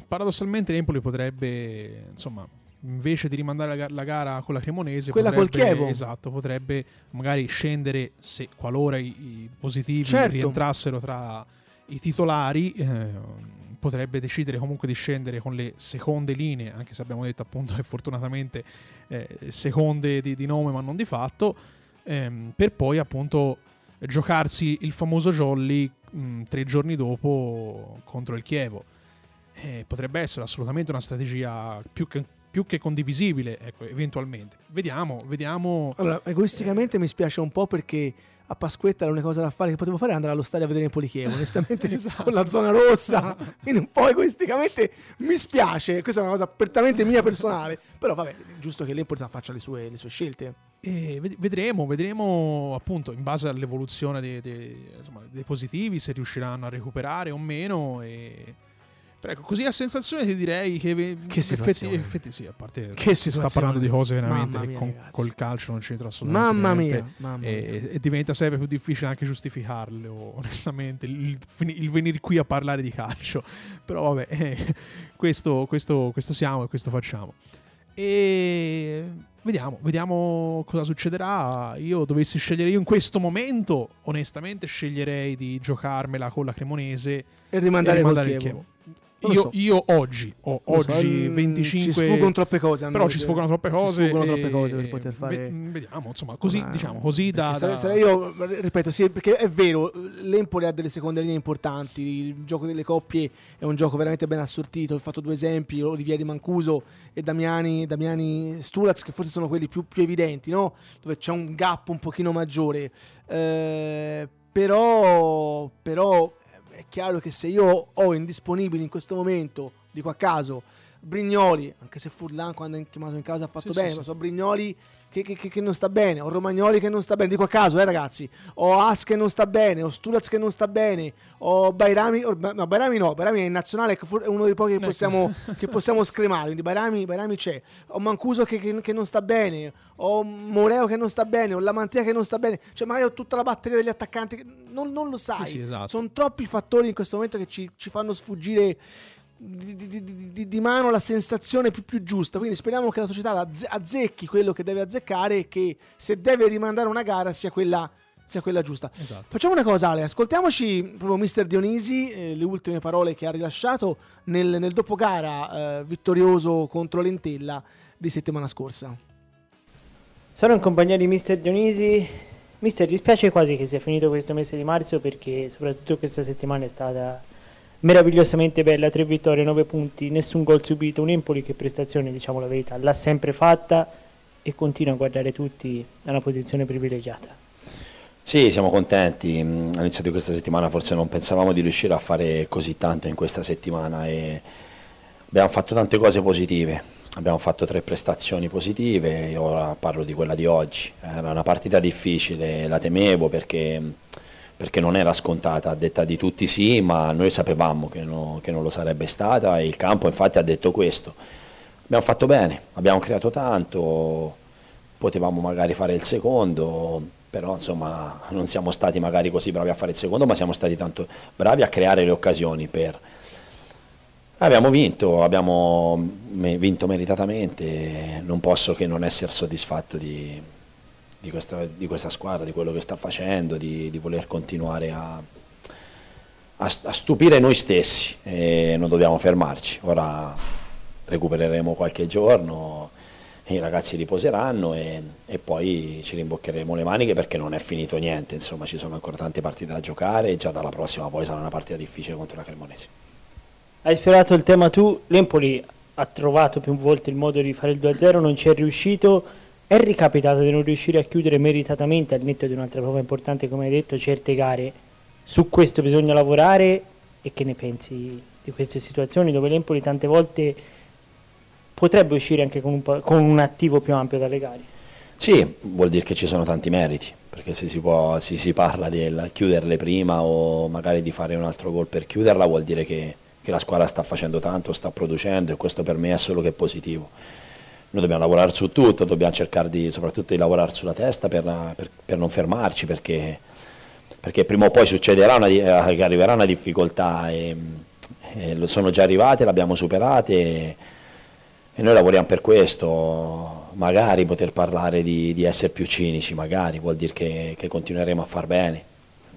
paradossalmente l'Empoli potrebbe, insomma, invece di rimandare la, la gara con la Cremonese, quella potrebbe, col Chievo. Esatto, potrebbe magari scendere se qualora i, i positivi certo. rientrassero tra i titolari. Eh, potrebbe decidere comunque di scendere con le seconde linee, anche se abbiamo detto appunto che fortunatamente eh, seconde di, di, nome ma non di fatto, ehm, per poi appunto giocarsi il famoso jolly mh, tre giorni dopo contro il Chievo eh, potrebbe essere assolutamente una strategia più che, più che condivisibile, ecco, eventualmente. Vediamo, vediamo. Allora, egoisticamente eh. mi spiace un po' perché a Pasquetta l'unica cosa da fare che potevo fare era andare allo stadio a vedere il Polichievo, onestamente esatto. con la zona rossa, quindi un po' egoisticamente mi spiace, questa è una cosa prettamente mia personale, però vabbè, giusto che l'Empoli faccia le sue, le sue scelte. E vedremo, vedremo appunto in base all'evoluzione dei, dei, insomma, dei positivi se riusciranno a recuperare o meno e Ecco, così a sensazione ti direi che, che effetti, effetti sì, a parte che si sta parlando di cose veramente mia, con, col calcio non c'entra assolutamente mamma mia, mamma mia. e, diventa sempre più difficile anche giustificarle onestamente il, il, venire qui a parlare di calcio. Però vabbè eh, questo, questo, questo siamo e questo facciamo. E vediamo, vediamo cosa succederà. Io dovessi scegliere io in questo momento, onestamente sceglierei di giocarmela con la Cremonese e rimandare, e rimandare il Chievo. Io, so. io, oggi, ho, oggi so, 25... Ci sfuggono troppe cose. Però ci sfuggono troppe cose. Ci sfuggono troppe cose per poter fare... Vediamo, insomma, così, Ma, diciamo, così da... Sarei, da... sarei io, ripeto, sì, perché è vero, l'Empoli ha delle seconde linee importanti, il gioco delle coppie è un gioco veramente ben assortito, ho fatto due esempi, Olivieri Mancuso e Damiani, Damiani Stulaz, che forse sono quelli più, più evidenti, no? Dove c'è un gap un pochino maggiore. Eh, però, però è chiaro che se io ho indisponibili in questo momento, dico a caso, Brignoli, anche se Furlan quando è chiamato in casa ha fatto sì, bene, sì, ma so Brignoli che, che, che, non sta bene, o Romagnoli che non sta bene, dico a caso, eh ragazzi, o As che non sta bene, o Stulaz che non sta bene, o Bairami, o, no, Bairami no, Bairami è in nazionale, è uno dei pochi che ecco. possiamo, che possiamo scremare, quindi Bairami, Bairami c'è, o Mancuso che, che, non sta bene, o Moreo che non sta bene, o Lamantia che non sta bene, cioè magari ho tutta la batteria degli attaccanti, non, non lo sai, sì, esatto. sono troppi fattori in questo momento che ci, ci fanno sfuggire di, di, di, di, mano la sensazione più, più, giusta. Quindi speriamo che la società azzecchi quello che deve azzeccare e che se deve rimandare una gara sia quella, sia quella giusta. Esatto. Facciamo una cosa, Ale, ascoltiamoci proprio Mister Dionisi, eh, le ultime parole che ha rilasciato nel, nel dopogara eh, vittorioso contro l'Entella di settimana scorsa. Sono in compagnia di Mister Dionisi. Mister, dispiace quasi che sia finito questo mese di marzo perché soprattutto questa settimana è stata meravigliosamente bella, tre vittorie, nove punti, nessun gol subito, un Empoli che prestazione, diciamo la verità, l'ha sempre fatta e continua a guardare tutti da una posizione privilegiata. Sì, siamo contenti, mm, all'inizio di questa settimana forse non pensavamo di riuscire a fare così tanto in questa settimana e abbiamo fatto tante cose positive, abbiamo fatto tre prestazioni positive, ora parlo di quella di oggi, era una partita difficile, la temevo perché perché non era scontata, a detta di tutti sì, ma noi sapevamo che, no, che non lo sarebbe stata e il campo infatti ha detto questo. Abbiamo fatto bene, abbiamo creato tanto, potevamo magari fare il secondo, però insomma non siamo stati magari così bravi a fare il secondo, ma siamo stati tanto bravi a creare le occasioni per... Abbiamo vinto, abbiamo vinto meritatamente, non posso che non essere soddisfatto di, di questa, di questa, squadra, di quello che sta facendo, di, di voler continuare a, a, stupire noi stessi. E non dobbiamo fermarci. Ora recupereremo qualche giorno, i ragazzi riposeranno e, e, poi ci rimboccheremo le maniche perché non è finito niente, insomma ci sono ancora tante partite da giocare. E già dalla prossima poi sarà una partita difficile contro la Cremonese. Hai sfiorato il tema tu, l'Empoli ha trovato più volte il modo di fare il 2-0, non ci è riuscito è ricapitato di non riuscire a chiudere meritatamente al netto di un'altra prova importante, come hai detto, certe gare. Su questo bisogna lavorare e che ne pensi di queste situazioni dove l'Empoli tante volte potrebbe uscire anche con un, con un attivo più ampio dalle gare? Sì, vuol dire che ci sono tanti meriti, perché se si, può, se si parla di chiuderle prima o magari di fare un altro gol per chiuderla vuol dire che, che la squadra sta facendo tanto, sta producendo e questo per me è solo che positivo noi dobbiamo lavorare su tutto, dobbiamo cercare di, soprattutto di lavorare sulla testa per, per, per non fermarci perché, perché, prima o poi succederà una, eh, che arriverà una difficoltà e, e sono già arrivate, l'abbiamo superate e, e, noi lavoriamo per questo, magari poter parlare di, di essere più cinici, magari vuol dire che, che continueremo a far bene,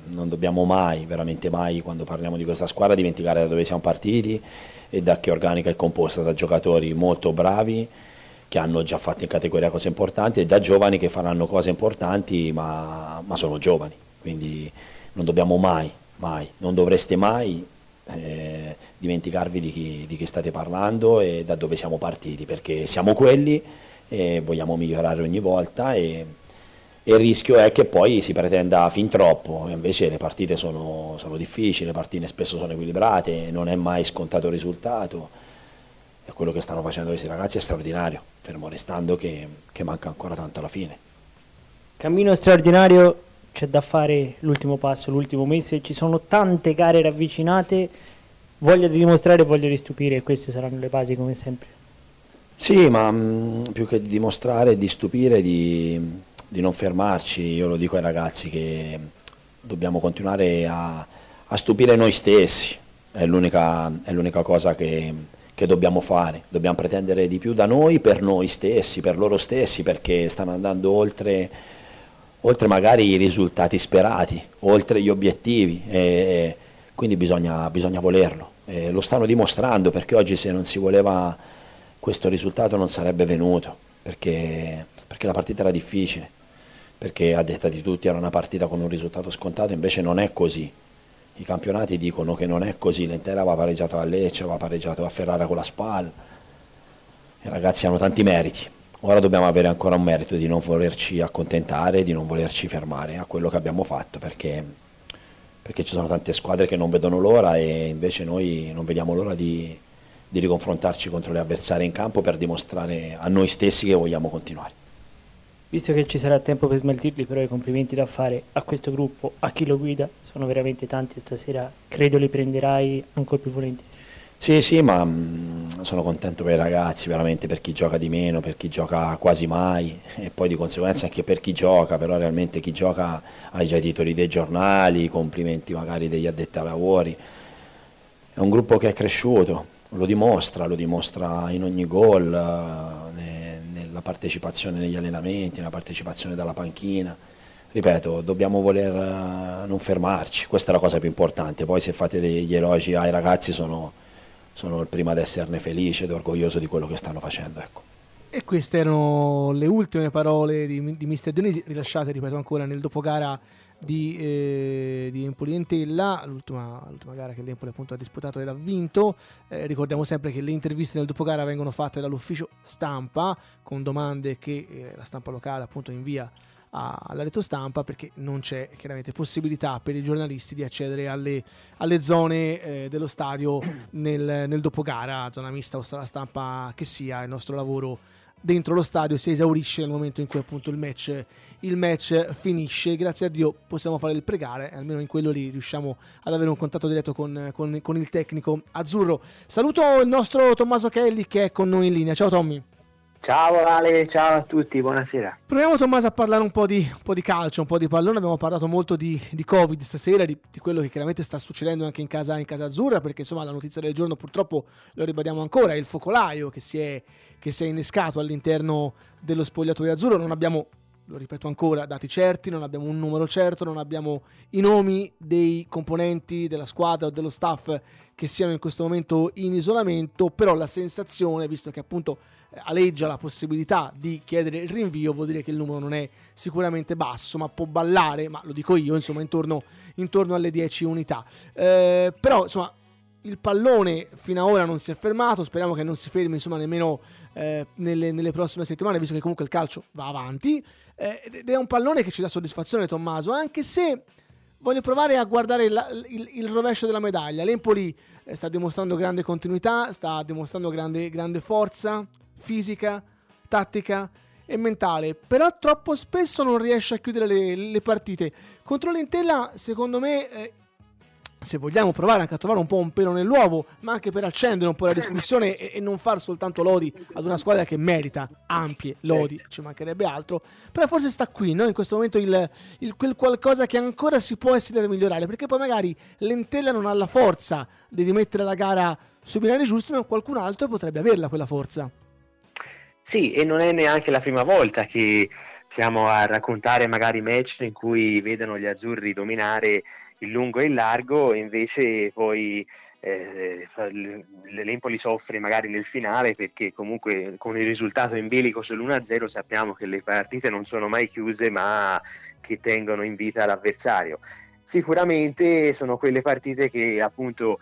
non dobbiamo mai, veramente mai, quando parliamo di questa squadra, dimenticare da dove siamo partiti e da che organica è composta, da giocatori molto bravi che hanno già fatto in categoria cose importanti e da giovani che faranno cose importanti ma, ma sono giovani, quindi non dobbiamo mai, mai, non dovreste mai eh, dimenticarvi di chi, di chi, state parlando e da dove siamo partiti, perché siamo quelli e vogliamo migliorare ogni volta e, e il rischio è che poi si pretenda fin troppo, invece le partite sono, sono difficili, le partite spesso sono equilibrate, non è mai scontato il risultato e quello che stanno facendo questi ragazzi è straordinario, fermo restando che, che manca ancora tanto alla fine. Cammino straordinario, c'è da fare l'ultimo passo, l'ultimo mese, ci sono tante gare ravvicinate, voglia di dimostrare e voglia di stupire e queste saranno le basi come sempre. Sì, ma mh, mm, più che di dimostrare, di stupire, di, di, non fermarci, io lo dico ai ragazzi che dobbiamo continuare a, a stupire noi stessi, è l'unica cosa che che dobbiamo fare, dobbiamo pretendere di più da noi per noi stessi, per loro stessi, perché stanno andando oltre, oltre magari i risultati sperati, oltre gli obiettivi, e quindi bisogna, bisogna volerlo. E lo stanno dimostrando perché oggi se non si voleva questo risultato non sarebbe venuto, perché, perché la partita era difficile, perché a detta di tutti era una partita con un risultato scontato, invece non è così i campionati dicono che non è così, l'Entera va pareggiato a Lecce, va pareggiato a Ferrara con la SPAL, i ragazzi hanno tanti meriti, ora dobbiamo avere ancora un merito di non volerci accontentare, di non volerci fermare a quello che abbiamo fatto, perché, perché ci sono tante squadre che non vedono l'ora e invece noi non vediamo l'ora di, di riconfrontarci contro le avversarie in campo per dimostrare a noi stessi che vogliamo continuare. Visto che ci sarà tempo per smaltirli, però i complimenti da fare a questo gruppo, a chi lo guida, sono veramente tanti stasera, credo li prenderai ancora più volentieri. Sì, sì, ma mm, sono contento per i ragazzi, veramente per chi gioca di meno, per chi gioca quasi mai e poi di conseguenza anche per chi gioca, però realmente chi gioca ha già i titoli dei giornali, i complimenti magari degli addetti ai lavori. È un gruppo che è cresciuto, lo dimostra, lo dimostra in ogni gol. Eh, la partecipazione negli allenamenti, la partecipazione dalla panchina. Ripeto, dobbiamo voler uh, non fermarci, questa è la cosa più importante. Poi se fate degli elogi ai ragazzi sono, sono il primo ad esserne felice ed orgoglioso di quello che stanno facendo. Ecco. E queste erano le ultime parole di, di Mister Dionisi, rilasciate, ripeto ancora, nel dopogara di, eh, di Empoli Entella, l'ultima, l'ultima, gara che l'Empoli appunto ha disputato ed ha vinto. Eh, ricordiamo sempre che le interviste nel dopogara vengono fatte dall'ufficio stampa con domande che eh, la stampa locale appunto invia alla rete stampa perché non c'è chiaramente possibilità per i giornalisti di accedere alle, alle zone eh, dello stadio nel, nel dopogara, zona mista o sala stampa che sia, il nostro lavoro dentro lo stadio si esaurisce nel momento in cui appunto il match il match finisce. Grazie a Dio possiamo fare il pregare, almeno in quello lì riusciamo ad avere un contatto diretto con, con, con il tecnico azzurro. Saluto il nostro Tommaso Kelly che è con noi in linea. Ciao Tommy. Ciao Ale, ciao a tutti, buonasera. Proviamo Tommaso a parlare un po' di, un po di calcio, un po' di pallone, abbiamo parlato molto di, di Covid stasera, di, di, quello che chiaramente sta succedendo anche in casa, in casa azzurra, perché insomma la notizia del giorno purtroppo, lo ribadiamo ancora, è il focolaio che si è, che si è innescato all'interno dello spogliatoio azzurro, non abbiamo lo ripeto ancora, dati certi, non abbiamo un numero certo, non abbiamo i nomi dei componenti della squadra o dello staff che siano in questo momento in isolamento, però la sensazione, visto che appunto eh, aleggia la possibilità di chiedere il rinvio, vuol dire che il numero non è sicuramente basso, ma può ballare, ma lo dico io, insomma, intorno, intorno alle 10 unità. Eh, però, insomma, il pallone fino ad ora non si è fermato, speriamo che non si fermi insomma nemmeno eh, nelle, nelle, prossime settimane, visto che comunque il calcio va avanti. Eh, ed è un pallone che ci dà soddisfazione, Tommaso, anche se voglio provare a guardare il, il, il rovescio della medaglia. L'Empoli eh, sta dimostrando grande continuità, sta dimostrando grande, grande forza fisica, tattica e mentale, però troppo spesso non riesce a chiudere le, le partite. Contro l'Entella, secondo me, eh, se vogliamo provare anche a trovare un po' un pelo nell'uovo, ma anche per accendere un po' la discussione e, e non far soltanto lodi ad una squadra che merita ampie lodi, ci mancherebbe altro, però forse sta qui, no? in questo momento il, il, quel qualcosa che ancora si può e si deve migliorare, perché poi magari l'Entella non ha la forza di rimettere la gara sui binari giusti, ma qualcun altro potrebbe averla quella forza. Sì, e non è neanche la prima volta che siamo a raccontare magari match in cui vedono gli azzurri dominare il lungo e il largo invece poi eh, l'Empoli soffre magari nel finale perché comunque con il risultato in bilico sull'1-0 sappiamo che le partite non sono mai chiuse ma che tengono in vita l'avversario sicuramente sono quelle partite che appunto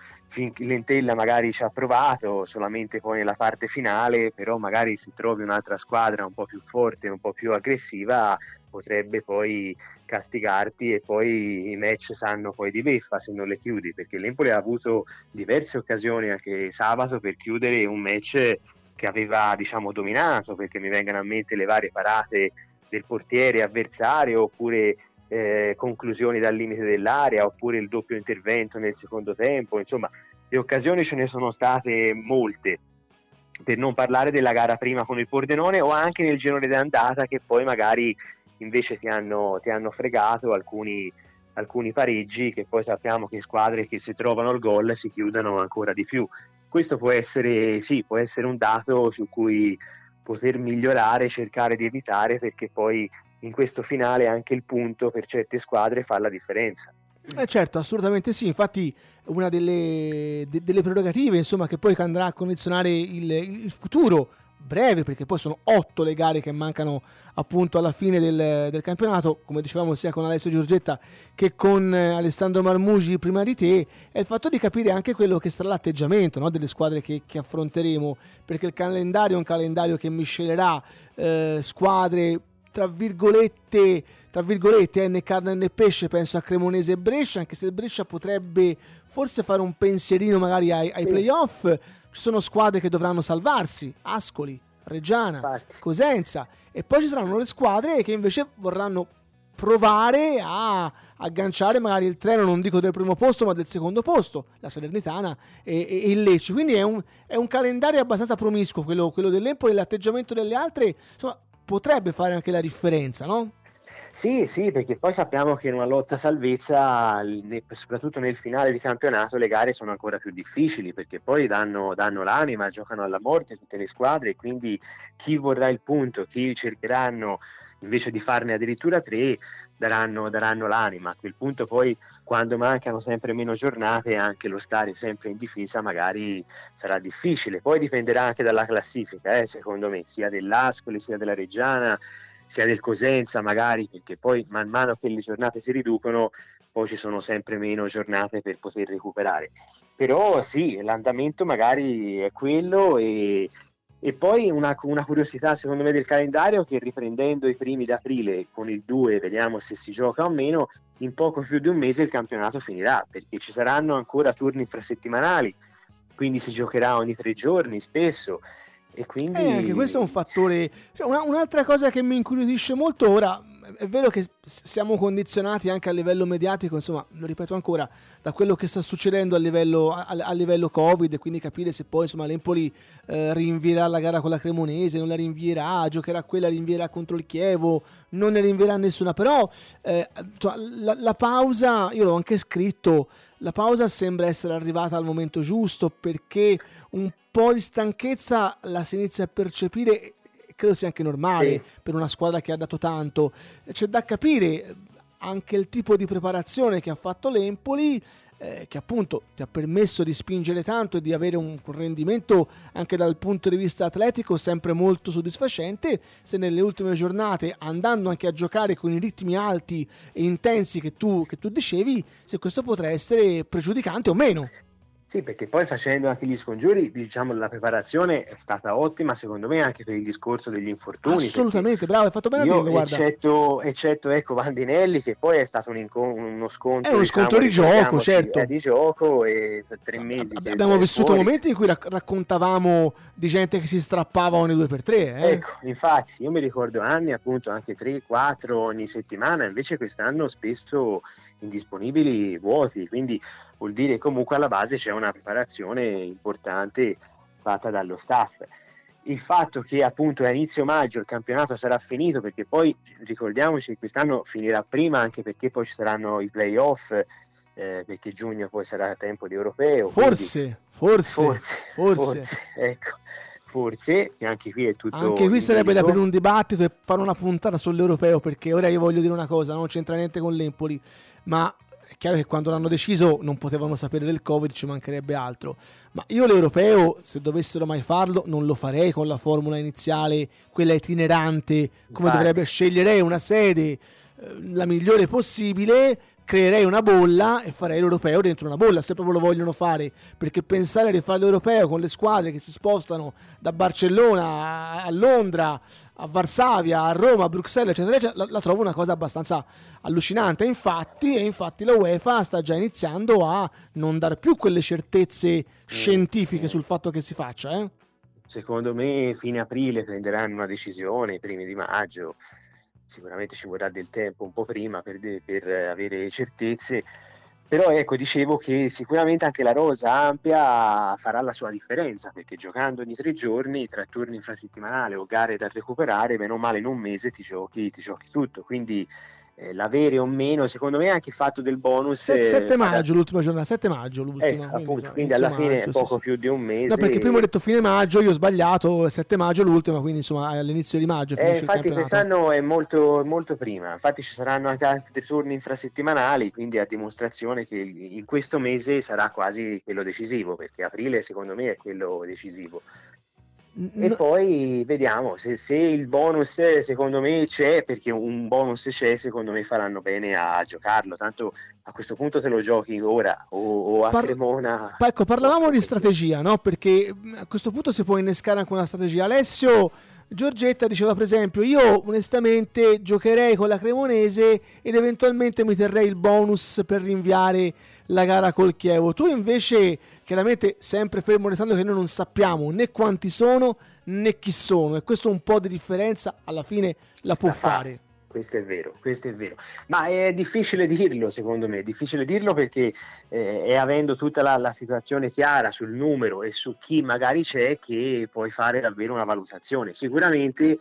Lentella magari ci ha provato solamente poi nella parte finale però magari si trovi un'altra squadra un po' più forte un po' più aggressiva potrebbe poi castigarti e poi i match sanno poi di beffa se non le chiudi perché l'Empoli ha avuto diverse occasioni anche sabato per chiudere un match che aveva diciamo dominato perché mi vengono a mente le varie parate del portiere avversario oppure eh, conclusioni dal limite dell'area oppure il doppio intervento nel secondo tempo, insomma le occasioni ce ne sono state molte, per non parlare della gara prima con il Pordenone o anche nel girone d'andata che poi magari invece ti hanno, ti hanno fregato alcuni, alcuni pareggi che poi sappiamo che squadre che si trovano il gol si chiudono ancora di più. Questo può essere, sì, può essere un dato su cui poter migliorare, cercare di evitare, perché poi in questo finale anche il punto per certe squadre fa la differenza. Eh certo, assolutamente sì, infatti una delle, de, delle prerogative insomma, che poi andrà a condizionare il, il futuro breve perché poi sono otto le gare che mancano appunto alla fine del, del, campionato come dicevamo sia con Alessio Giorgetta che con eh, Alessandro Marmugi prima di te è il fatto di capire anche quello che sarà l'atteggiamento no, delle squadre che, che, affronteremo perché il calendario è un calendario che miscelerà eh, squadre tra virgolette tra virgolette né carne né pesce penso a Cremonese e Brescia anche se il Brescia potrebbe forse fare un pensierino magari ai, ai sì. playoff ci sono squadre che dovranno salvarsi, Ascoli, Reggiana, Infatti. Cosenza, e poi ci saranno le squadre che invece vorranno provare a agganciare magari il treno, non dico del primo posto, ma del secondo posto, la Salernitana e, e il Lecce. Quindi è un, è un, calendario abbastanza promiscuo quello, quello dell'Empoli, l'atteggiamento delle altre, insomma, potrebbe fare anche la differenza, no? Sì, sì, perché poi sappiamo che in una lotta salvezza, soprattutto nel finale di campionato, le gare sono ancora più difficili perché poi danno, danno l'anima, giocano alla morte tutte le squadre quindi chi vorrà il punto, chi cercheranno invece di farne addirittura tre, daranno, daranno l'anima. A quel punto poi quando mancano sempre meno giornate anche lo stare sempre in difesa magari sarà difficile. Poi dipenderà anche dalla classifica, eh, secondo me, sia dell'Ascoli sia della Reggiana sia del Cosenza magari, perché poi man mano che le giornate si riducono, poi ci sono sempre meno giornate per poter recuperare. Però sì, l'andamento magari è quello e, e poi una, una, curiosità secondo me del calendario che riprendendo i primi d'aprile con il 2 vediamo se si gioca o meno, in poco più di un mese il campionato finirà perché ci saranno ancora turni infrasettimanali, quindi si giocherà ogni tre giorni spesso e quindi... Eh, anche questo è un fattore... Cioè, una, un'altra cosa che mi incuriosisce molto ora, è vero che siamo condizionati anche a livello mediatico, insomma, lo ripeto ancora, da quello che sta succedendo a livello, a, a livello Covid, quindi capire se poi insomma, l'Empoli eh, rinvierà la gara con la Cremonese, non la rinvierà, giocherà quella, rinvierà contro il Chievo, non ne rinvierà nessuna, però eh, cioè, la, la pausa, io l'ho anche scritto, la pausa sembra essere arrivata al momento giusto perché un po' di stanchezza la si inizia a percepire credo sia anche normale sì. per una squadra che ha dato tanto. C'è da capire anche il tipo di preparazione che ha fatto l'Empoli eh, che appunto ti ha permesso di spingere tanto e di avere un rendimento anche dal punto di vista atletico sempre molto soddisfacente, se nelle ultime giornate andando anche a giocare con i ritmi alti e intensi che tu, che tu dicevi, se questo potrà essere pregiudicante o meno. Sì, perché poi facendo anche gli scongiuri, diciamo, la preparazione è stata ottima, secondo me, anche per il discorso degli infortuni. Assolutamente, bravo, hai fatto bene a dirlo, guarda. Eccetto, eccetto ecco, Vandinelli, che poi è stato un inco- uno scontro. È uno diciamo, scontro di gioco, certo. di gioco e tre mesi. Abbiamo vissuto fuori. momenti in cui rac- raccontavamo di gente che si strappava ogni due per tre. Eh? Ecco, infatti, io mi ricordo anni, appunto, anche tre, quattro ogni settimana, invece quest'anno spesso indisponibili vuoti, quindi vuol dire comunque alla base c'è una preparazione importante fatta dallo staff. Il fatto che appunto a inizio maggio il campionato sarà finito, perché poi ricordiamoci che quest'anno finirà prima, anche perché poi ci saranno i playoff, eh, perché giugno poi sarà tempo di europeo. Forse, quindi... forse, forse, forse, forse, ecco forse, che anche qui è tutto. Anche qui sarebbe da aprire un dibattito e fare una puntata sull'europeo, perché ora io voglio dire una cosa, non c'entra niente con l'Empoli, ma è chiaro che quando l'hanno deciso non potevano sapere del Covid, ci mancherebbe altro. Ma io l'europeo, se dovessero mai farlo, non lo farei con la formula iniziale, quella itinerante, come Infatti. dovrebbe sceglierei una sede eh, la migliore possibile creerei una bolla e farei l'europeo dentro una bolla, se proprio lo vogliono fare, perché pensare di fare l'europeo con le squadre che si spostano da Barcellona a Londra, a Varsavia, a Roma, a Bruxelles, eccetera, eccetera, la, la trovo una cosa abbastanza allucinante. Infatti, e infatti la UEFA sta già iniziando a non dar più quelle certezze scientifiche sul fatto che si faccia. Eh? Secondo me fine aprile prenderanno una decisione, i primi di maggio sicuramente ci vorrà del tempo un po' prima per, per avere certezze, però ecco, dicevo che sicuramente anche la rosa ampia farà la sua differenza, perché giocando ogni tre giorni, tra turni infrasettimanali o gare da recuperare, meno male in un mese ti giochi, ti giochi tutto, quindi l'avere o meno, secondo me anche il fatto del bonus... 7, 7 eh, maggio l'ultima giornata, 7 maggio l'ultima. eh, appunto, quindi alla fine maggio, poco sì, sì. più di un mese. No, perché prima ho detto fine maggio, io ho sbagliato, 7 maggio l'ultima, quindi insomma all'inizio di maggio Eh, infatti quest'anno è molto, molto prima, infatti ci saranno anche altri turni infrasettimanali, quindi a dimostrazione che in questo mese sarà quasi quello decisivo, perché aprile secondo me è quello decisivo. E No- poi vediamo se, se il bonus secondo me c'è, perché un bonus c'è, secondo me faranno bene a giocarlo, tanto a questo punto te lo giochi ora o, o a Par- Cremona. Pa- ecco, parlavamo di strategia, no? Perché mh, a questo punto si può innescare anche una strategia. Alessio Giorgetta diceva, per esempio, io onestamente giocherei con la Cremonese ed eventualmente mi terrei il bonus per rinviare la gara col Chievo. Tu invece, chiaramente, sempre fermo restando che noi non sappiamo né quanti sono né chi sono, e questo un po' di differenza alla fine la può La fa. fare. Questo è vero, questo è vero. Ma è difficile dirlo, secondo me, è difficile dirlo perché eh, è avendo tutta la, la situazione chiara sul numero e su chi magari c'è che puoi fare davvero una valutazione. Sicuramente,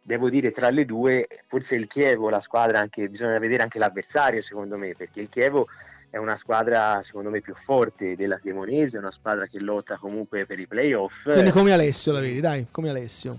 devo dire, tra le due, forse il Chievo, la squadra, anche, bisogna vedere anche l'avversario, secondo me, perché il Chievo è una squadra, secondo me, più forte della Cremonese, una squadra che lotta comunque per i playoff. Quindi come Alessio la vedi, dai, come Alessio.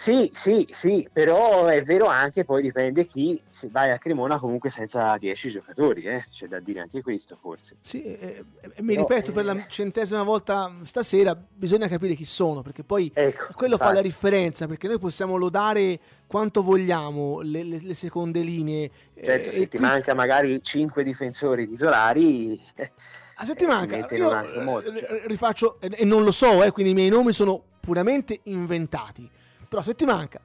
Sì, sì, sì, però è vero anche, poi dipende chi, se vai a Cremona comunque senza 10 giocatori, eh? c'è da dire anche questo forse. Sì, eh, eh, mi No, ripeto per eh. la centesima volta stasera, bisogna capire chi sono, perché poi Ecco, quello fa infatti. la differenza, perché noi possiamo lodare quanto vogliamo le, le- le seconde linee. eh, Certo, se ti qui- manca magari 5 difensori titolari, Ah, se ti eh, si manca, mette in io modo, eh, cioè. rifaccio, e e non lo so, eh, quindi i miei nomi sono puramente inventati, però se ti manca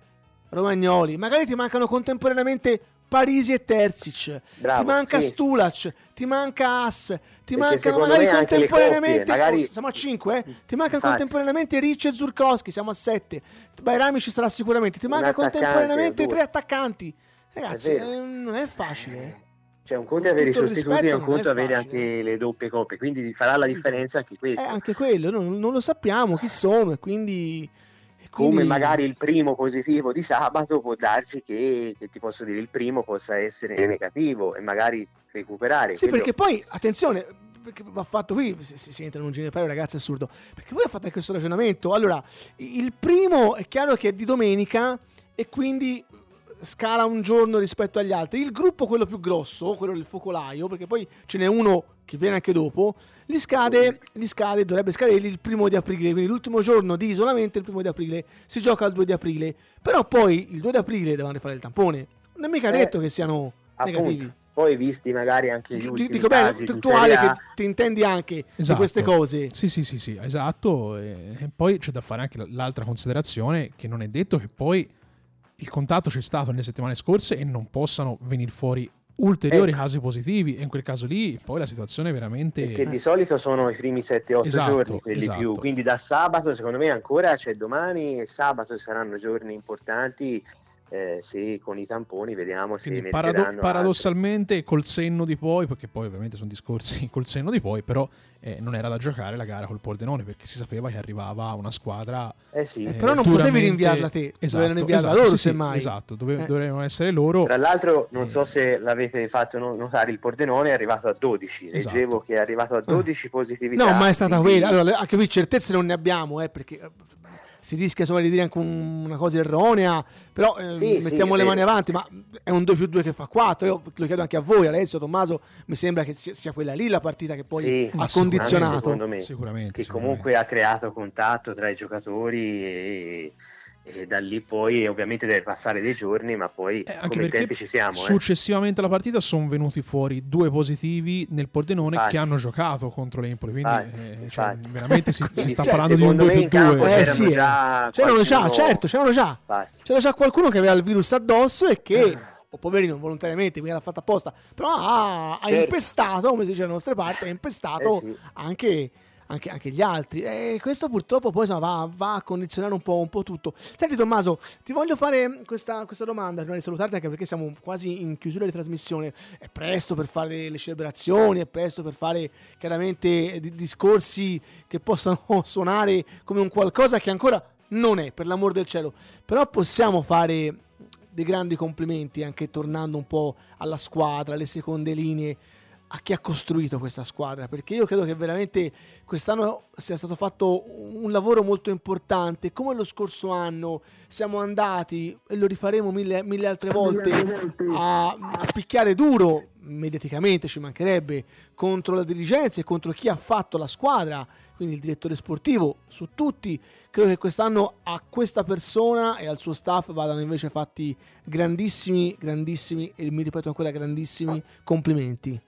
Romagnoli, magari ti mancano contemporaneamente Parisi e Terzic, Bravo, ti manca sì. Stulac, ti manca As, ti Perché mancano magari contemporaneamente, coppie, magari- oh, siamo a 5, eh? ti manca Infatti. contemporaneamente Ricci e Zurkowski, siamo a 7, Bairami ci sarà sicuramente, ti manca contemporaneamente tre attaccanti. Ragazzi, È eh, non è facile. eh. Cioè, un conto Con è avere i sostituti e un conto è avere anche le doppie coppe, quindi farà la differenza anche È questo. anche quello, non, non lo sappiamo chi sono e quindi... Come magari il primo positivo di sabato può darsi che, che ti posso dire il primo possa essere negativo e magari recuperare. Sì, Quello- perché poi, attenzione, perché va fatto qui, si, si, si entra in un ginepeo, ragazzi, è assurdo, perché fatto anche questo ragionamento. Allora, il primo è chiaro che è di domenica e quindi scala un giorno rispetto agli altri. Il gruppo, quello più grosso, quello del focolaio, perché poi ce n'è uno che viene anche dopo, gli scade, gli scade, dovrebbe scadergli il primo di aprile, quindi l'ultimo giorno di isolamento, il primo di aprile, si gioca il 2 di aprile. Però poi il 2 di aprile devono fare il tampone. Non è mica Eh, detto che siano appunto, negativi. poi visti magari anche gli Di- ultimi Dico bene, casi tu, in tu Serie Ale A, che ti intendi anche di Esatto. queste cose. Sì, sì, sì, sì, esatto. E, poi c'è da fare anche l'altra considerazione che non è detto che poi il contatto c'è stato nelle settimane scorse e non possano venire fuori ulteriori Ecco. casi positivi e in quel caso lì poi la situazione è veramente Perché di solito sono i primi 7-8 Esatto, giorni, quelli esatto. più. Quindi da sabato, secondo me, ancora c'è domani e sabato saranno giorni importanti. Eh, se con i tamponi vediamo se Quindi emergeranno parado- altri. paradossalmente col senno di poi, perché poi ovviamente sono discorsi col senno di poi, però eh, non era da giocare la gara col Pordenone perché si sapeva che arrivava una squadra Eh sì. Eh, però non potevi duramente- rinviarla te, esatto, dovevano inviarla esatto, loro, sì, semmai. Esatto, dove- Eh. dovevano essere loro. Tra l'altro, non Eh. so se l'avete fatto no- notare, il Pordenone è arrivato a 12. Esatto. Leggevo che è arrivato a 12 positività. No, ma è stata quella. Allora, anche qui certezze non ne abbiamo, eh, perché eh, si rischia insomma, di dire anche un- una cosa erronea. Però eh, Sì, sì, mettiamo è le vero. mani avanti, ma è un 2 più 2 che fa 4. Io lo chiedo anche a voi, Alessio, Tommaso. Mi sembra che sia, quella lì la partita che poi Sì, ha sicuramente, condizionato. Secondo me. Sicuramente. che sicuramente. comunque ha creato contatto tra i giocatori e, e da lì poi ovviamente deve passare dei giorni, ma poi Eh, anche come tempi ci siamo. eh. successivamente alla partita sono venuti fuori due positivi nel Pordenone Infatti. che hanno giocato contro l'Empoli. Quindi eh, cioè, veramente si, si sta cioè, parlando di un secondo 2 me più in campo 2. Eh, c'erano sì, già C'erano già, certo, c'erano già. Infatti. C'era già qualcuno che aveva il virus addosso e che, Eh. o poverino, volontariamente, quindi l'ha fatta apposta, però ha, ha Certo. impestato, come si dice dalle nostre parti, ha impestato Eh sì. anche, anche- anche gli altri. E questo purtroppo poi insomma, va, va a condizionare un po', un po' tutto. Senti Tommaso, ti voglio fare questa, questa domanda prima di salutarti, anche perché siamo quasi in chiusura di trasmissione. È presto per fare le celebrazioni, è presto per fare chiaramente di- discorsi che possano suonare come un qualcosa che ancora non è, per l'amor del cielo. Però possiamo fare dei grandi complimenti anche tornando un po' alla squadra, alle seconde linee a chi ha costruito questa squadra, perché io credo che veramente quest'anno sia stato fatto un lavoro molto importante, come lo scorso anno siamo andati, e lo rifaremo mille, mille altre volte, a, a picchiare duro, mediaticamente ci mancherebbe, contro la dirigenza e contro chi ha fatto la squadra, quindi il direttore sportivo, su tutti, credo che quest'anno a questa persona e al suo staff vadano invece fatti grandissimi, grandissimi, e mi ripeto ancora grandissimi complimenti.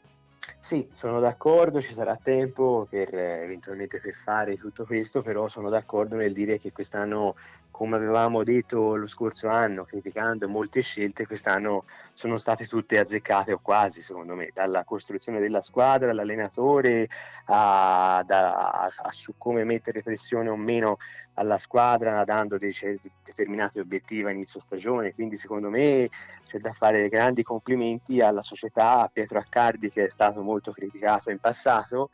Sì, sono d'accordo, ci sarà tempo per eh, eventualmente per fare tutto questo, però sono d'accordo nel dire che quest'anno, come avevamo detto lo scorso anno, criticando molte scelte, quest'anno sono state tutte azzeccate o quasi, secondo me, dalla costruzione della squadra, all'allenatore, a, da, a, a su come mettere pressione o meno alla squadra dando dei determinati obiettivi a inizio stagione, quindi secondo me c'è da fare grandi complimenti alla società, a Pietro Accardi che è stato molto criticato in passato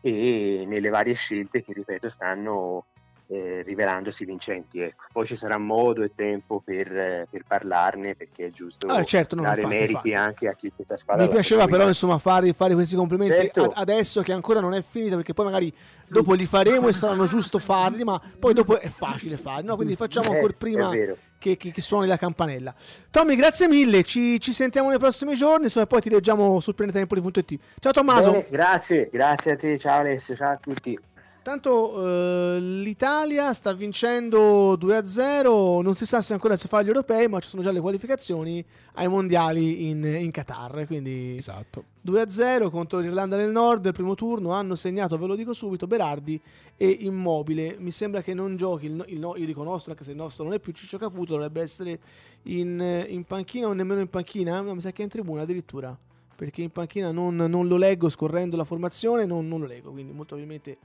e nelle varie scelte che ripeto stanno eh, rivelandosi vincenti. Ecco. Poi ci sarà modo e tempo per, eh, per parlarne perché è giusto ah, certo, dare infatti, meriti infatti. anche a chi questa squadra. Mi piaceva però insomma fare, fare, questi complimenti certo. ad, adesso che ancora non è finita perché poi magari dopo li faremo e saranno giusto farli ma poi dopo è facile farli, no? quindi facciamo eh, ancora prima che, che, che, suoni la campanella. Tommy grazie mille, ci, ci sentiamo nei prossimi giorni insomma, poi ti leggiamo su planetempoli.it. Ciao Tommaso. Bene, grazie, grazie a te, ciao Alessio, ciao a tutti. Tanto eh, l'Italia sta vincendo 2-0, non si sa se ancora si fa gli europei, ma ci sono già le qualificazioni ai mondiali in, in Qatar. Quindi esatto. 2-0 contro l'Irlanda del Nord, il primo turno hanno segnato, ve lo dico subito, Berardi e Immobile. Mi sembra che non giochi, il, il, io dico nostro, anche se il nostro non è più Ciccio Caputo, dovrebbe essere in, in panchina o nemmeno in panchina, ma mi sa che è in tribuna addirittura. Perché in panchina non, non lo leggo scorrendo la formazione, non, non lo leggo, quindi molto probabilmente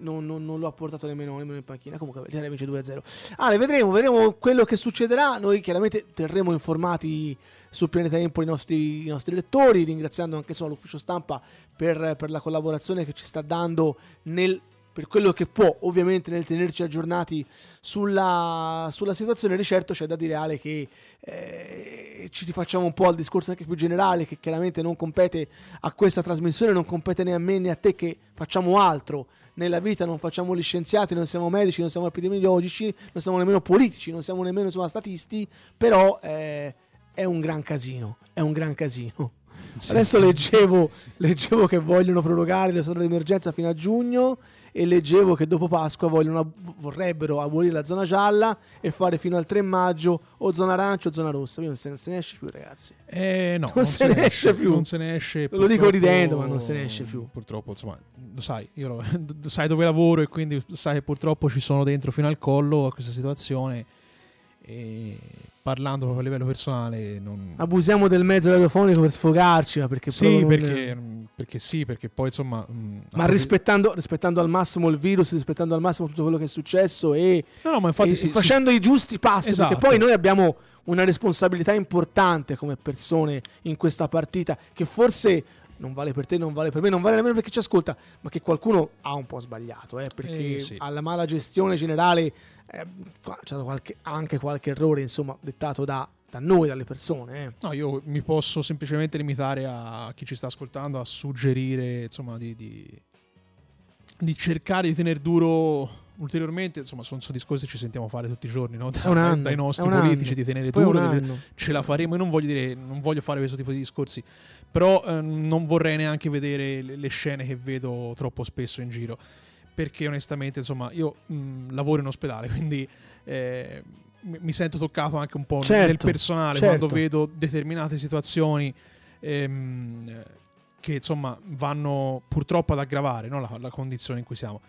non, non, non, lo ha portato nemmeno, nemmeno in panchina. Comunque, l'Italia vince 2-0. Ah, vedremo, vedremo quello che succederà. Noi chiaramente terremo informati sul Pianeta Empoli i nostri, i nostri lettori, ringraziando anche solo l'ufficio stampa per, per la collaborazione che ci sta dando nel per quello che può, ovviamente nel tenerci aggiornati sulla, sulla situazione, di certo c'è da dire Ale che eh, ci rifacciamo un po' al discorso anche più generale che chiaramente non compete a questa trasmissione, non compete né a me né a te che facciamo altro nella vita, non facciamo gli scienziati, non siamo medici, non siamo epidemiologici, non siamo nemmeno politici, non siamo nemmeno insomma, statisti, però eh, è un gran casino, è un gran casino. Sì, Adesso leggevo, leggevo che vogliono prorogare le stato d'emergenza fino a giugno e leggevo che dopo Pasqua vogliono, vorrebbero abolire la zona gialla e fare fino al 3 maggio o zona arancia o zona rossa. non se, non se ne esce più, ragazzi. Eh, no, non, non se, ne esce più. Non se ne esce. Lo dico ridendo, ma non se ne esce più. Purtroppo, insomma, lo sai, io lo, sai dove lavoro e quindi sai che purtroppo ci sono dentro fino al collo a questa situazione. E parlando proprio a livello personale non... abusiamo del mezzo radiofonico per sfogarci ma perché sì perché, non... perché, sì perché poi insomma mh, mm, ma rispettando, rispettando, al massimo il virus rispettando al massimo tutto quello che è successo e, no, no, ma infatti e sì, facendo sì, i giusti passi esatto. perché poi noi abbiamo una responsabilità importante come persone in questa partita che forse non vale per te, non vale per me, non vale nemmeno per chi ci ascolta, ma che qualcuno ha un po' sbagliato, eh, perché eh, sì. alla mala gestione generale eh, c'è stato qualche, anche qualche errore, insomma, dettato da, da noi, dalle persone. Eh. No, io mi posso semplicemente limitare a chi ci sta ascoltando a suggerire, insomma, di, di, di cercare di tenere duro ulteriormente, insomma, sono, sono, discorsi che ci sentiamo fare tutti i giorni no? da, anno, dai nostri politici anno. di tenere Poi duro, ce la faremo. Io non voglio dire, non voglio fare questo tipo di discorsi, però ehm, non vorrei neanche vedere le, le, scene che vedo troppo spesso in giro, perché onestamente, insomma, io mh, lavoro in ospedale, quindi eh, mi sento toccato anche un po' certo, nel personale certo. quando vedo determinate situazioni. Ehm, che insomma vanno purtroppo ad aggravare no? la, la condizione in cui siamo.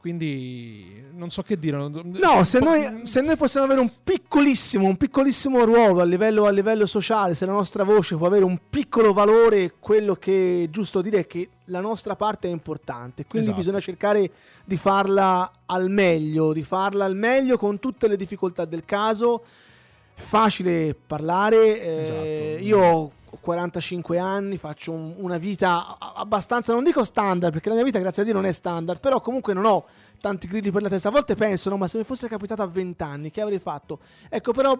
Quindi non so che dire. No, se noi, se noi, possiamo avere un piccolissimo, un piccolissimo ruolo a livello, a livello, sociale, se la nostra voce può avere un piccolo valore, quello che è giusto dire è che la nostra parte è importante. Quindi esatto. bisogna cercare di farla al meglio, di farla al meglio con tutte le difficoltà del caso. È facile parlare. Eh, esatto. Io ho 45 anni, faccio un- una vita abbastanza, non dico standard, perché la mia vita grazie a Dio non è standard, però comunque non ho tanti grilli per la testa. A volte penso, no, ma se mi fosse capitato a 20 anni, che avrei fatto? Ecco, però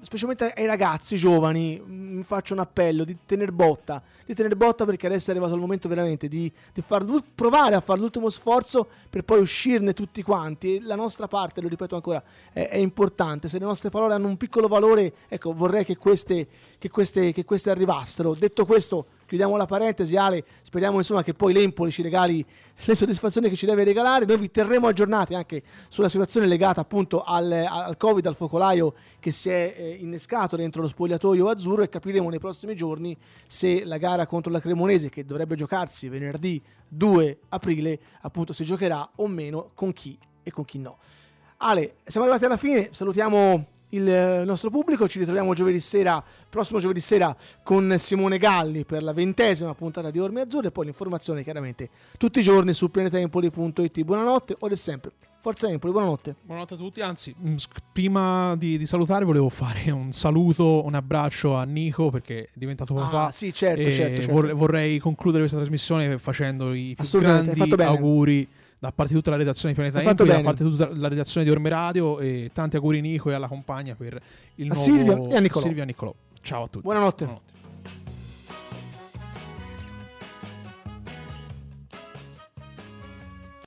specialmente ai ragazzi giovani, mi faccio un appello di tener botta, di tener botta perché adesso è arrivato il momento veramente di, di far provare a fare l'ultimo sforzo per poi uscirne tutti quanti. E la nostra parte, lo ripeto ancora, è, è importante. Se le nostre parole hanno un piccolo valore, ecco, vorrei che queste, che queste, che queste arrivassero. Detto questo, chiudiamo la parentesi, Ale. Speriamo insomma che poi l'Empoli ci regali le soddisfazioni che ci deve regalare. Noi vi terremo aggiornati anche sulla situazione legata appunto al, al Covid, al focolaio che si è eh, innescato dentro lo spogliatoio azzurro e capiremo nei prossimi giorni se la gara contro la Cremonese, che dovrebbe giocarsi venerdì 2 aprile, appunto si giocherà o meno con chi e con chi no. Ale, siamo arrivati alla fine, salutiamo il eh, nostro pubblico, ci ritroviamo giovedì sera, prossimo giovedì sera con Simone Galli per la ventesima puntata di Orme Azzurre e poi l'informazione chiaramente tutti i giorni su planetempoli.it. Buonanotte, ora è sempre. Forza Empoli, buonanotte. Buonanotte a tutti, anzi, sc- prima di, di salutare volevo fare un saluto, un abbraccio a Nico perché è diventato papà. Ah, sì, certo, certo, certo. vor- vorrei concludere questa trasmissione facendo i più grandi auguri da parte di tutta la redazione di Pianeta Empoli, da parte di tutta la redazione di Orme Radio e tanti auguri Nico e alla compagna per il A nuovo Silvia e a Niccolò. Silvia Niccolò. Ciao a tutti. Buonanotte. Buonanotte.